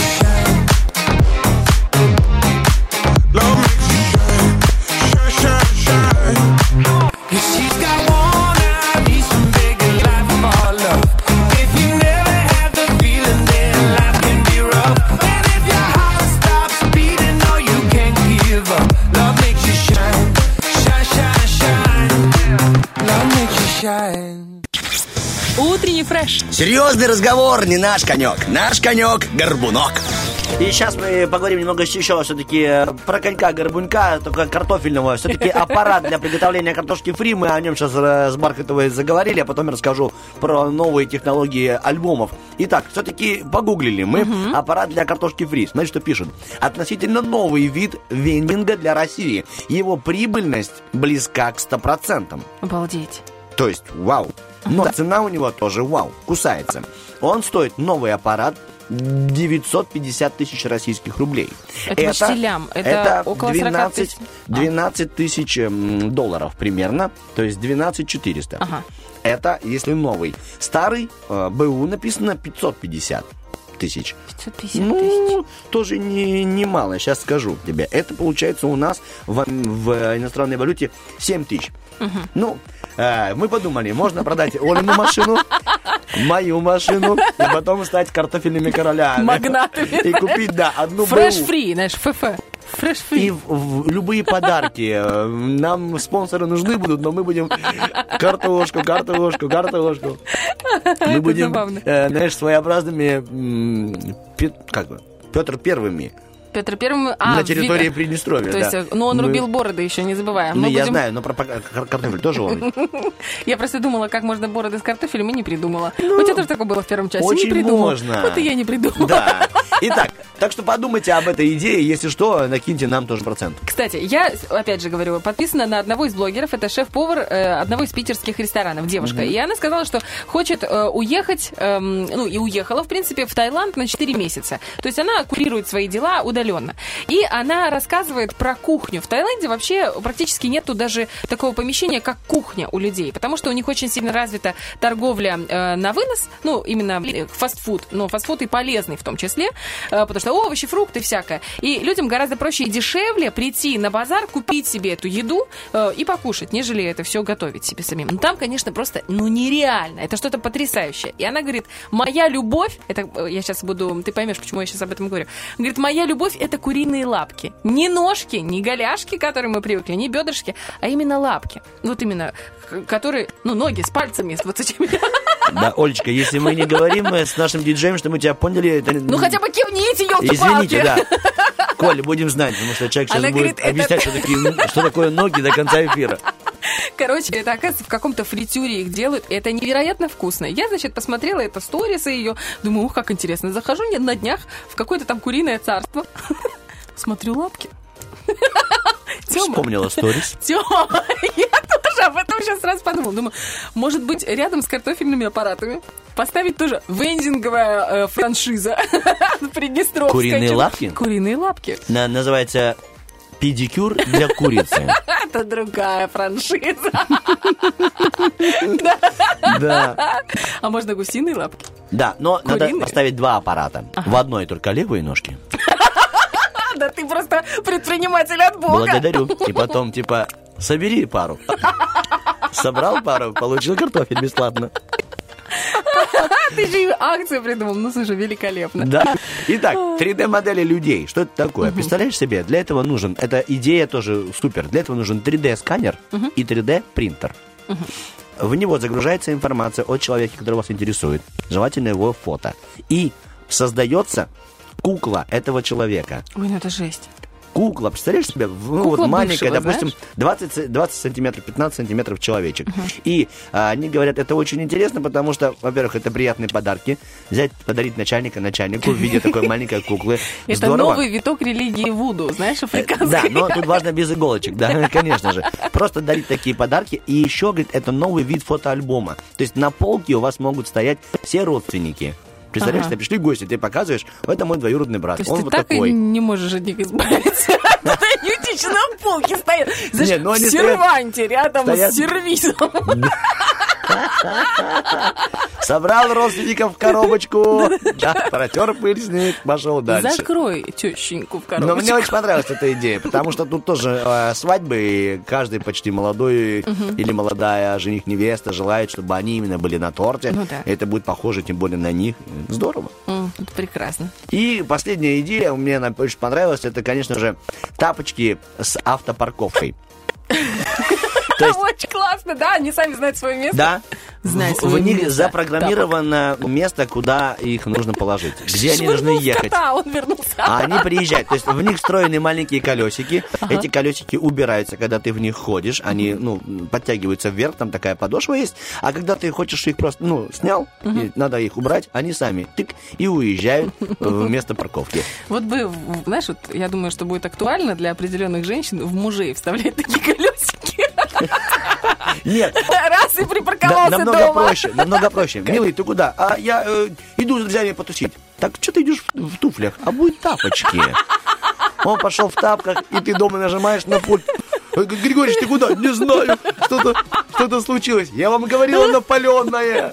Серьезный разговор, не наш конек. Наш конек – горбунок. И сейчас мы поговорим немного еще все-таки про конька-горбунька, только картофельного. Все-таки *laughs* аппарат для приготовления картошки фри. Мы о нем сейчас э, с Бархатовой заговорили, а потом я расскажу про новые технологии альбомов. Итак, все-таки погуглили мы аппарат для картошки фри. Знаете, что пишут? Относительно новый вид вендинга для России. Его прибыльность близка к 100%. Обалдеть. То есть, вау. Но цена у него тоже вау, кусается. Он стоит, новый аппарат, 950 тысяч российских рублей. Это почти лям. Это около 40 12, тысяч. 12 тысяч м, долларов примерно, то есть 12 400. Ага. Это если новый. Старый, э, БУ написано 550 тысяч. 550 Ну, тоже не, немало, сейчас скажу тебе. Это получается у нас в, в иностранной валюте 7 тысяч. Ну, э, мы подумали, можно продать Олину машину, мою машину, и потом стать картофельными королями. Магнатами. И купить, да, одну Фреш БУ. фри, знаешь, ФФ. Фреш И фри. в- в любые подарки. Э, Нам спонсоры нужны будут, но мы будем картошку, картошку, картошку. Мы будем, э, знаешь, своеобразными, пе- как бы, Петр Первыми Петр Первым... а, на в- территории Приднестровья. То есть, да. э, ну, он Мы- рубил бороды еще, не забываем. Ну, я будем- знаю, но про про кар- картофель тоже он. *laughs* Я просто думала, как можно бороды с картофелем, и не придумала. У тебя тоже такое было в первом часе. Ну, очень можно. Вот и я не придумала. Да. Итак, так что подумайте об этой идее. Если что, накиньте нам тоже процент. Кстати, я, опять же говорю, подписана на одного из блогеров. Это шеф-повар э, одного из питерских ресторанов, девушка. И она сказала, что хочет э, уехать, эм, ну и уехала, в принципе, в Таиланд на 4 месяца. То есть она курирует свои дела удаленно. И она рассказывает про кухню. В Таиланде вообще практически нету даже такого помещения, как кухня у людей. Потому что у них очень сильно развита торговля э, на вынос, ну, именно э, фастфуд, но фастфуд и полезный в том числе, э, потому что овощи, фрукты, всякое. И людям гораздо проще и дешевле прийти на базар, купить себе эту еду э, и покушать, нежели это все готовить себе самим. Ну, там, конечно, просто, ну, нереально. Это что-то потрясающее. И она говорит, моя любовь, это э, я сейчас буду, ты поймешь, почему я сейчас об этом говорю. Говорит, моя любовь это куриные лапки. Не ножки, не голяшки, к которым мы привыкли, не бедрышки, а именно лапки. Вот именно, которые, ну, ноги с пальцами, с вот этими. *laughs* Да, Олечка, если мы не говорим с нашим диджеем, что мы тебя поняли, это... Ну, хотя бы кивните, елки Извините, да. Коль, будем знать, потому что человек сейчас Она будет говорит, это- объяснять, что, такие, что такое ноги до конца эфира. Короче, это, оказывается, в каком-то фритюре их делают. Это невероятно вкусно. Я, значит, посмотрела это сторисы ее. Думаю, ух, как интересно. Захожу не на днях в какое-то там куриное царство. *laughs* Смотрю лапки. *laughs* Тёма, Вспомнила сторис. *laughs* Тёма, я тоже об этом сейчас сразу подумала. Думаю, может быть, рядом с картофельными аппаратами поставить тоже вендинговая э, франшиза Приднестровская. Куриные Чё- лапки? Куриные лапки. На- называется педикюр для курицы. *laughs* Это другая франшиза. Да. А можно гусиные лапки? Да, но надо поставить два аппарата. В одной только левые ножки. *laughs* Да ты просто предприниматель от бога. Благодарю. И потом, типа, собери пару. Собрал пару, получил картофель бесплатно. Ты же акцию придумал. Ну, слушай, великолепно. Да. Итак, 3D-модели людей. Что это такое? Представляешь себе? Для этого нужен, эта идея тоже супер. Для этого нужен 3D-сканер и 3D-принтер. В него загружается информация о человеке, который вас интересует. Желательно его фото. И создается кукла этого человека. Ой, ну это жесть. Кукла, представляешь себе, ну, вот Кукла маленькая, бывшего, допустим, знаешь? 20, ц- 20 сантиметров, 15 сантиметров человечек. И а, они говорят, это очень интересно, потому что, во-первых, это приятные подарки. Взять, подарить начальника начальнику в виде такой маленькой куклы. *laughs* Это новый виток религии Вуду, знаешь, африканской. Да, но тут важно без иголочек, да, *laughs* конечно же. Просто дарить такие подарки. И еще, говорит, это новый вид фотоальбома. То есть на полке у вас могут стоять все родственники. Представляешь, Ага. ты пришли гости, ты показываешь, это мой двоюродный брат, То есть он ты вот так такой. и не можешь от них избавиться. *laughs* Ютич на полке. Знаешь, ну они в стоят- серванте рядом стоят- с сервизом. *laughs* Собрал родственников в коробочку, да, протер пыль с них, пошел дальше. Закрой тещеньку в Но коробочку. мне очень понравилась эта идея, потому что тут тоже э, свадьбы, и каждый почти молодой или молодая жених-невеста желает, чтобы они именно были на торте. Ну да. Это будет похоже тем более на них. Здорово. Это прекрасно. И последняя идея, мне она очень понравилась, это, конечно же, тапочки с автопарковкой. *laughs* То есть- *laughs* Очень классно, да, они сами знают свое место. Да, Знают в, свое в них место. запрограммировано место, куда их нужно положить, *laughs* где они должны ехать. кота, он вернулся. А они приезжают. То есть в них встроены маленькие колесики. Ага. Эти колесики убираются, когда ты в них ходишь. Они, ну, подтягиваются вверх, там такая подошва есть. А когда ты хочешь их просто, ну, снял, и надо их убрать, они сами тык и уезжают в *laughs* место парковки. Вот бы, знаешь, вот я думаю, что будет актуально для определенных женщин в мужей вставлять такие колесики. *laughs* Нет, Раз и да- припарковался намного дома. проще, намного проще. Милый, ты куда? А я э, иду с друзьями потусить. Так что ты идешь в, в туфлях? А будет тапочки. Он пошел в тапках, и ты дома нажимаешь на пульт. Ой, Григорьевич, ты куда? Не знаю. Что-то что случилось. Я вам говорила, напаленное.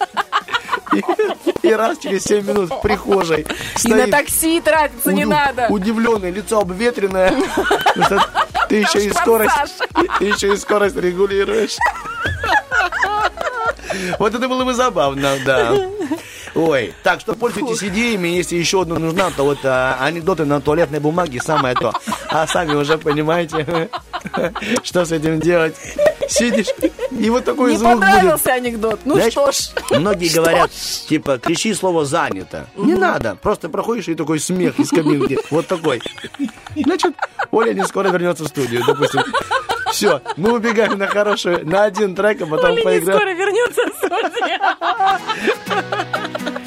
И, раз через 7 минут в прихожей И на такси тратиться не надо. Удивленное, лицо обветренное. Что Ты еще и скорость, ты еще и скорость регулируешь. Вот это было бы забавно, да. Ой, так что пользуйтесь идеями, если еще одна нужна, то вот а, анекдоты на туалетной бумаге самое то. А сами уже понимаете, *laughs* что с этим делать. Сидишь, и вот такой Не звук будет. понравился анекдот. Ну Знаешь, что ж. Многие *laughs* Что говорят, типа, кричи слово «занято». Не надо, просто проходишь и такой смех из кабинки. Вот такой. Значит, Оля не скоро вернется в студию, допустим. Все, мы убегаем на хорошую, на один трек, а потом Оля не поиграем. скоро вернется. *laughs*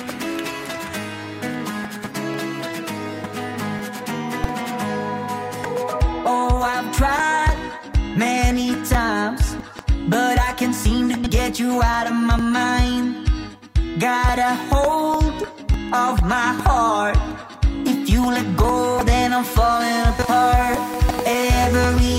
Oh, I've tried many times, but I can't seem to get you out of my mind. Got a hold of my heart. If you let go, then I'm falling apart. Every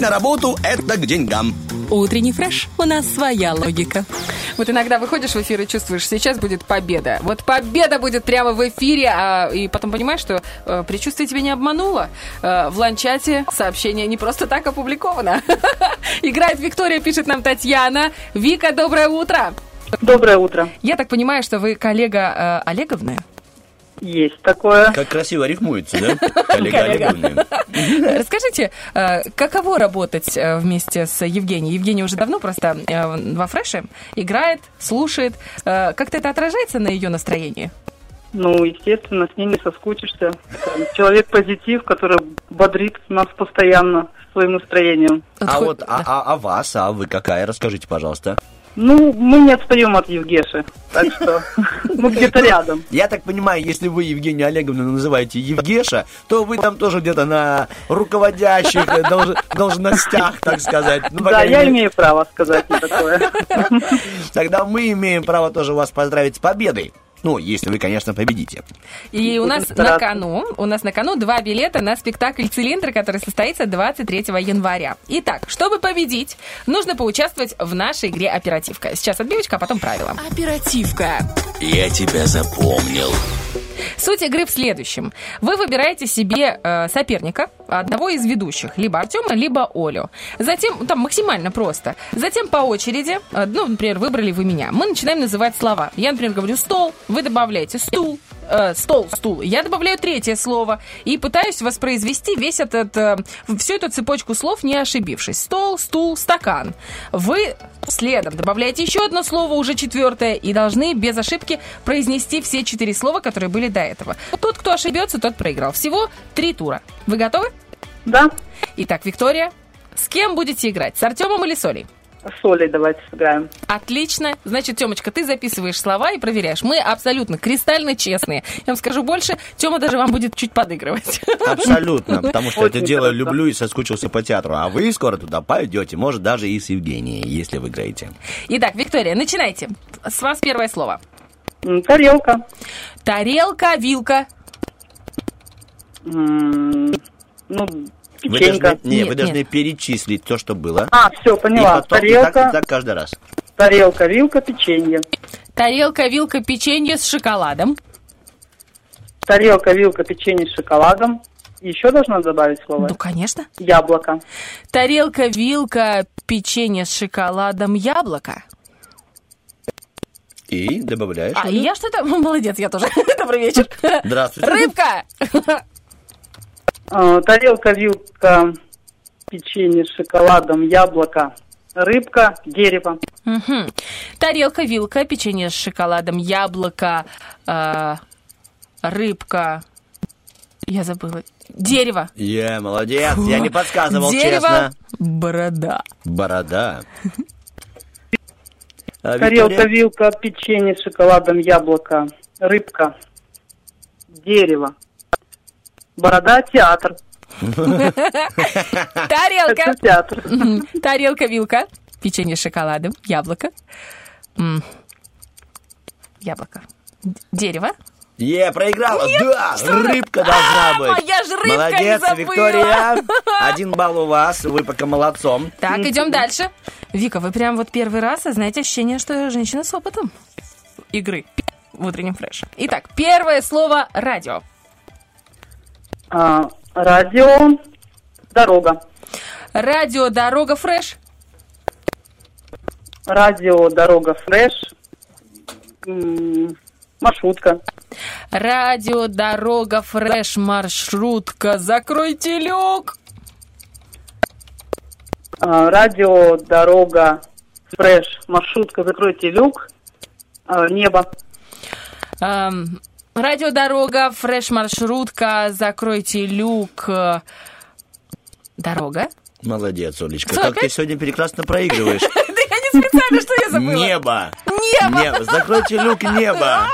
Ходить на работу – это к деньгам. Утренний фреш. У нас своя логика. Вот иногда выходишь в эфир и чувствуешь, сейчас будет победа. Вот победа будет прямо в эфире, а, и потом понимаешь, что э, предчувствие тебя не обмануло. Э, в ланчате сообщение не просто так опубликовано. *laughs* Играет Виктория, пишет нам Татьяна. Вика, доброе утро. Доброе утро. Я так понимаю, что вы коллега э, Олеговны? Есть такое. Как красиво рифмуется, да? *laughs* Коллега. Олеговна. Расскажите, э, каково работать э, вместе с Евгенией? Евгения уже давно просто э, во фреше играет, слушает. Э, Как-то это отражается на ее настроении? Ну, естественно, с ней не соскучишься. Человек позитив, который бодрит нас постоянно своим настроением. А вот, а, а- а вас, а вы какая? Расскажите, пожалуйста. Ну, мы не отстаем от Евгеши, так что мы где-то рядом. Я так понимаю, если вы Евгению Олеговну называете Евгеша, то вы там тоже где-то на руководящих долж- должностях, так сказать. Ну, Да, я имею право сказать такое. *laughs* Тогда мы имеем право тоже вас поздравить с победой. Ну, если вы, конечно, победите. И у нас на кону, у нас на кону два билета на спектакль «Цилиндр», который состоится 23 января. Итак, чтобы победить, нужно поучаствовать в нашей игре «Оперативка». Сейчас отбивочка, а потом правила. Оперативка. Я тебя запомнил. Суть игры в следующем. Вы выбираете себе э, соперника, одного из ведущих, либо Артема, либо Олю. Затем, ну, там максимально просто. Затем по очереди, э, ну, например, выбрали вы меня. Мы начинаем называть слова. Я, например, говорю стол, вы добавляете стул, э, стол, стул. Я добавляю третье слово и пытаюсь воспроизвести весь этот, э, всю эту цепочку слов, не ошибившись. Стол, стул, стакан. Вы следом добавляете еще одно слово, уже четвертое, и должны без ошибки произнести все четыре слова, которые были до этого. Тот, кто ошибется, тот проиграл. Всего три тура. Вы готовы? Да. Итак, Виктория, с кем будете играть? С Артемом или с Олей? С Олей давайте сыграем. Отлично. Значит, Темочка, ты записываешь слова и проверяешь. Мы абсолютно кристально честные. Я вам скажу больше, Тема даже вам будет чуть подыгрывать. Абсолютно, *laughs* потому что это Очень дело хорошо. люблю и соскучился по театру. А вы скоро туда пойдете, может, даже и с Евгенией, если выиграете. Итак, Виктория, начинайте. С вас первое слово. Тарелка. Тарелка, вилка. М, Ну, Вы печенька. должны, не, Нет, вы должны нет. перечислить то, что было. А, все, и поняла. потом, и Тарелка, так, и так каждый раз. тарелка, вилка, печенье. Тарелка, вилка, печенье с шоколадом. Тарелка, вилка, печенье с шоколадом. Еще должна добавить слово? Ну, конечно. Яблоко. Тарелка, вилка, печенье с шоколадом, яблоко. И добавляешь. А, и я что-то... *laughs* Молодец, я тоже. *laughs* Добрый вечер. Здравствуйте. Рыбка. *laughs* А, Тарелка, вилка, печенье с шоколадом, яблоко, рыбка, дерево. Мгм. Тарелка, вилка, печенье с шоколадом, яблоко, э, рыбка. Я забыла. Дерево. Е, молодец, я не подсказывал, Дерево. честно. Борода. Борода. А, *laughs* Тарелка, вилка, печенье с шоколадом, яблоко, рыбка, дерево. Борода, театр. *laughs* Тарелка. Театр. Тарелка, вилка, печенье с шоколадом, яблоко. Яблоко. Дерево. Е, проиграла. Нет, да, что рыбка должна А, быть. моя ж рыбка, Молодец, не забыла. Виктория. *laughs* Один балл у вас, вы пока молодцом. Так, идем дальше. Вика, вы прям вот первый раз, а знаете ощущение, что женщина с опытом игры в утреннем фреше. Итак, первое слово радио. А, радио, дорога. Радио, дорога, фреш. Радио, дорога, фреш, маршрутка. Радио, дорога, фреш, маршрутка. Закройте люк. А, радио, дорога, фреш, маршрутка, закройте люк, А, небо. Эм, радио, дорога, фреш, маршрутка. Закройте люк. Э, Дорога. Молодец, Олечка. Что, Как ты сегодня прекрасно проигрываешь. *laughs* Да я не специально, что я забыла. Небо. Небо. Небо. Закройте люк неба.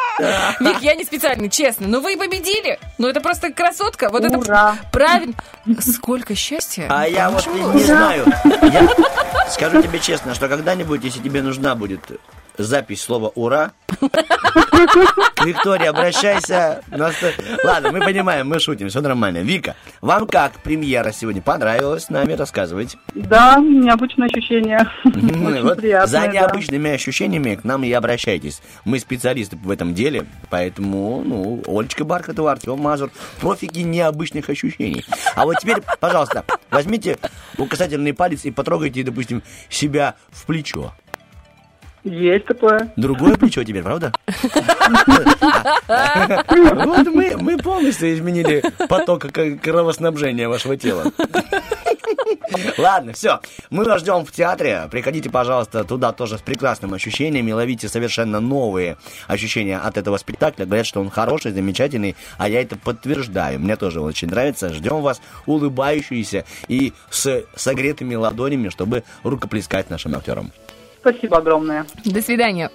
Вик, я не специально, честно. Ну вы победили. Ну это просто красотка. Вот Ура. это правильно. Сколько счастья. А я вот не, знаю. Я скажу тебе честно, что когда-нибудь, если тебе нужна будет запись слова «Ура». Виктория, обращайся. Ладно, мы понимаем, мы шутим, все нормально. Вика, вам как премьера сегодня? Понравилась с нами? Рассказывайте. Да, необычное ощущение. Очень вот приятное, за да. необычными ощущениями к нам и обращайтесь. Мы специалисты в этом деле, поэтому, ну, Олечка Бархатова, Артем Мазур, профики необычных ощущений. А вот теперь, пожалуйста, возьмите указательный палец и потрогайте, допустим, себя в плечо. Есть такое. Другое плечо теперь, правда? *laughs* Вот мы, мы полностью изменили поток кровоснабжения вашего тела. Ладно, все. Мы вас ждем в театре. Приходите, пожалуйста, туда тоже с прекрасными ощущениями. Ловите совершенно новые ощущения от этого спектакля. Говорят, что он хороший, замечательный, а я это подтверждаю. Мне тоже он очень нравится. Ждем вас улыбающиеся и с согретыми ладонями, чтобы рукоплескать нашим актерам. Спасибо огромное. До свидания.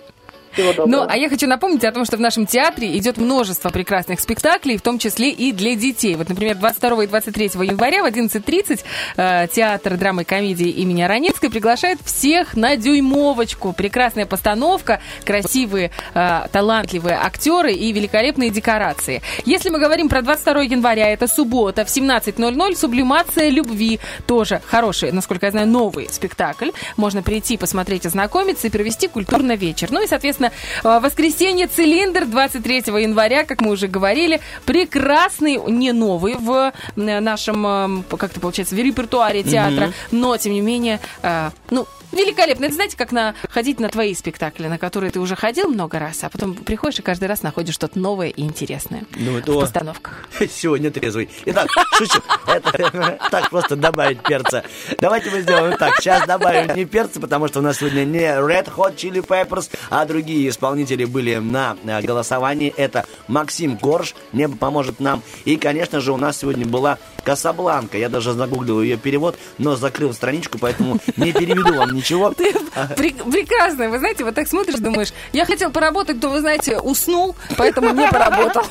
Всего доброго. Ну, а я хочу напомнить о том, что в нашем театре идет множество прекрасных спектаклей, в том числе и для детей. Вот, например, 22 и 23 января в 11.30 э, театр драмы и комедии имени Аронецкой приглашает всех на дюймовочку. Прекрасная постановка, красивые, э, талантливые актеры и великолепные декорации. Если мы говорим про 22 января, это суббота в 17.00, «Сублимация любви». Тоже хороший, насколько я знаю, новый спектакль. Можно прийти, посмотреть, ознакомиться и провести культурный вечер. Ну и, соответственно, э, воскресенье «Цилиндр» 23 января, как мы уже говорили, прекрасный, не новый в нашем, как это получается, в репертуаре театра, Мгм. но, тем не менее, э, ну, великолепно. Это знаете, как на, ходить на твои спектакли, на которые ты уже ходил много раз, а потом приходишь и каждый раз находишь что-то новое и интересное Ну, в это постановках. *laughs* Сегодня трезвый. Итак, шучу. Это *laughs* так просто добавить перца. Давайте мы сделаем так. Сейчас добавим не перца, потому что у нас сегодня не Red Hot Chili Peppers, а другие исполнители были на э, голосовании. Это Максим Корж, небо поможет нам. И, конечно же, у нас сегодня была Касабланка. Я даже загуглил ее перевод, но закрыл страничку, поэтому не переведу вам ничего. Пре- прекрасно. Вы знаете, вот так смотришь, думаешь, я хотел поработать, то, вы знаете, уснул, поэтому не поработал.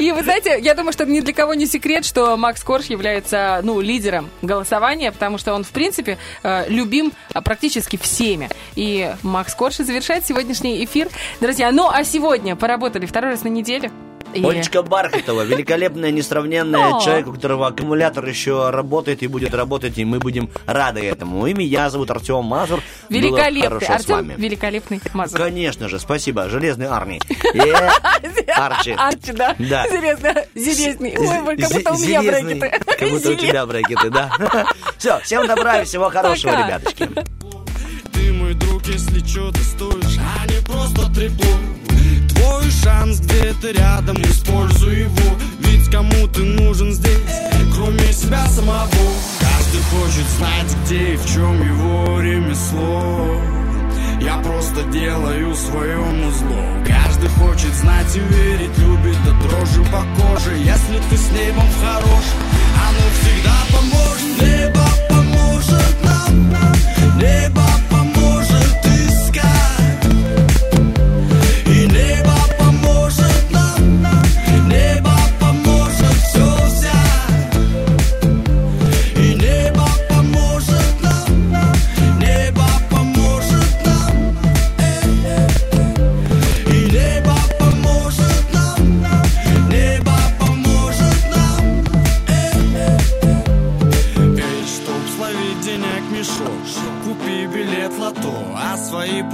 И вы знаете, я думаю, что ни для кого не секрет, что Макс Корж является, ну, лидером голосования, потому что он, в принципе, э, любим а, практически всеми. И Макс Корж и завершает сегодняшний эфир. Друзья, ну, а сегодня поработали второй раз на неделе. И- Олечка Бархатова, великолепная, несравненная, О. человек, у которого аккумулятор еще работает и будет работать, и мы будем рады этому. И меня зовут Артем Мазур. Было Великолепный. с Артем великолепный Мазур. Конечно же, спасибо, Железный Арни. *laughs* Арчи. Арчи, да. Да. Зелезный. Ой, как будто у меня Железный. брекеты. Как будто у тебя брекеты, да. *laughs* Все, всем добра и всего хорошего, ребяточки. Ты мой друг, если что ты стоишь, а не просто трепло Твой шанс где-то рядом, используй его Ведь кому ты нужен здесь, кроме себя самого. Каждый хочет знать, где и в чем его ремесло. Я просто делаю своему зло Каждый хочет знать и верить, любит до дрожи по коже. Если ты с небом хорош, оно всегда поможет. Небо поможет нам, небо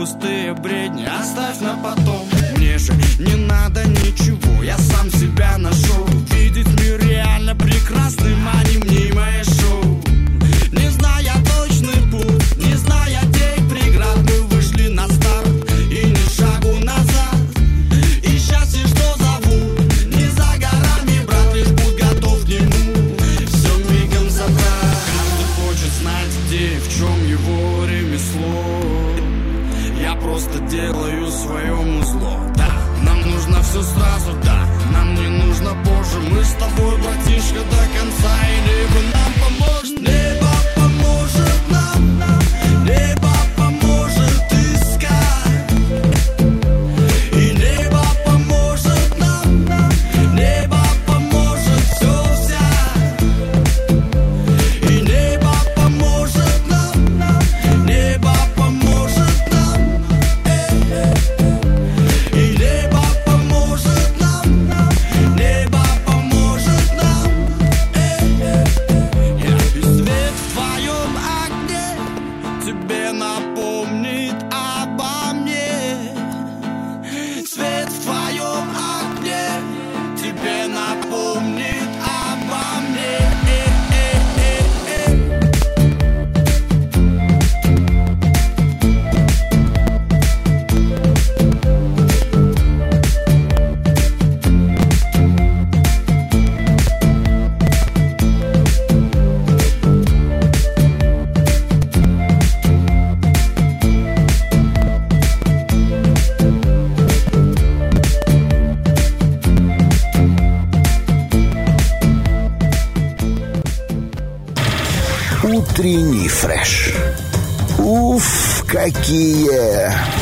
пустые бредни. Оставь на потом утренний фреш. Уф, какие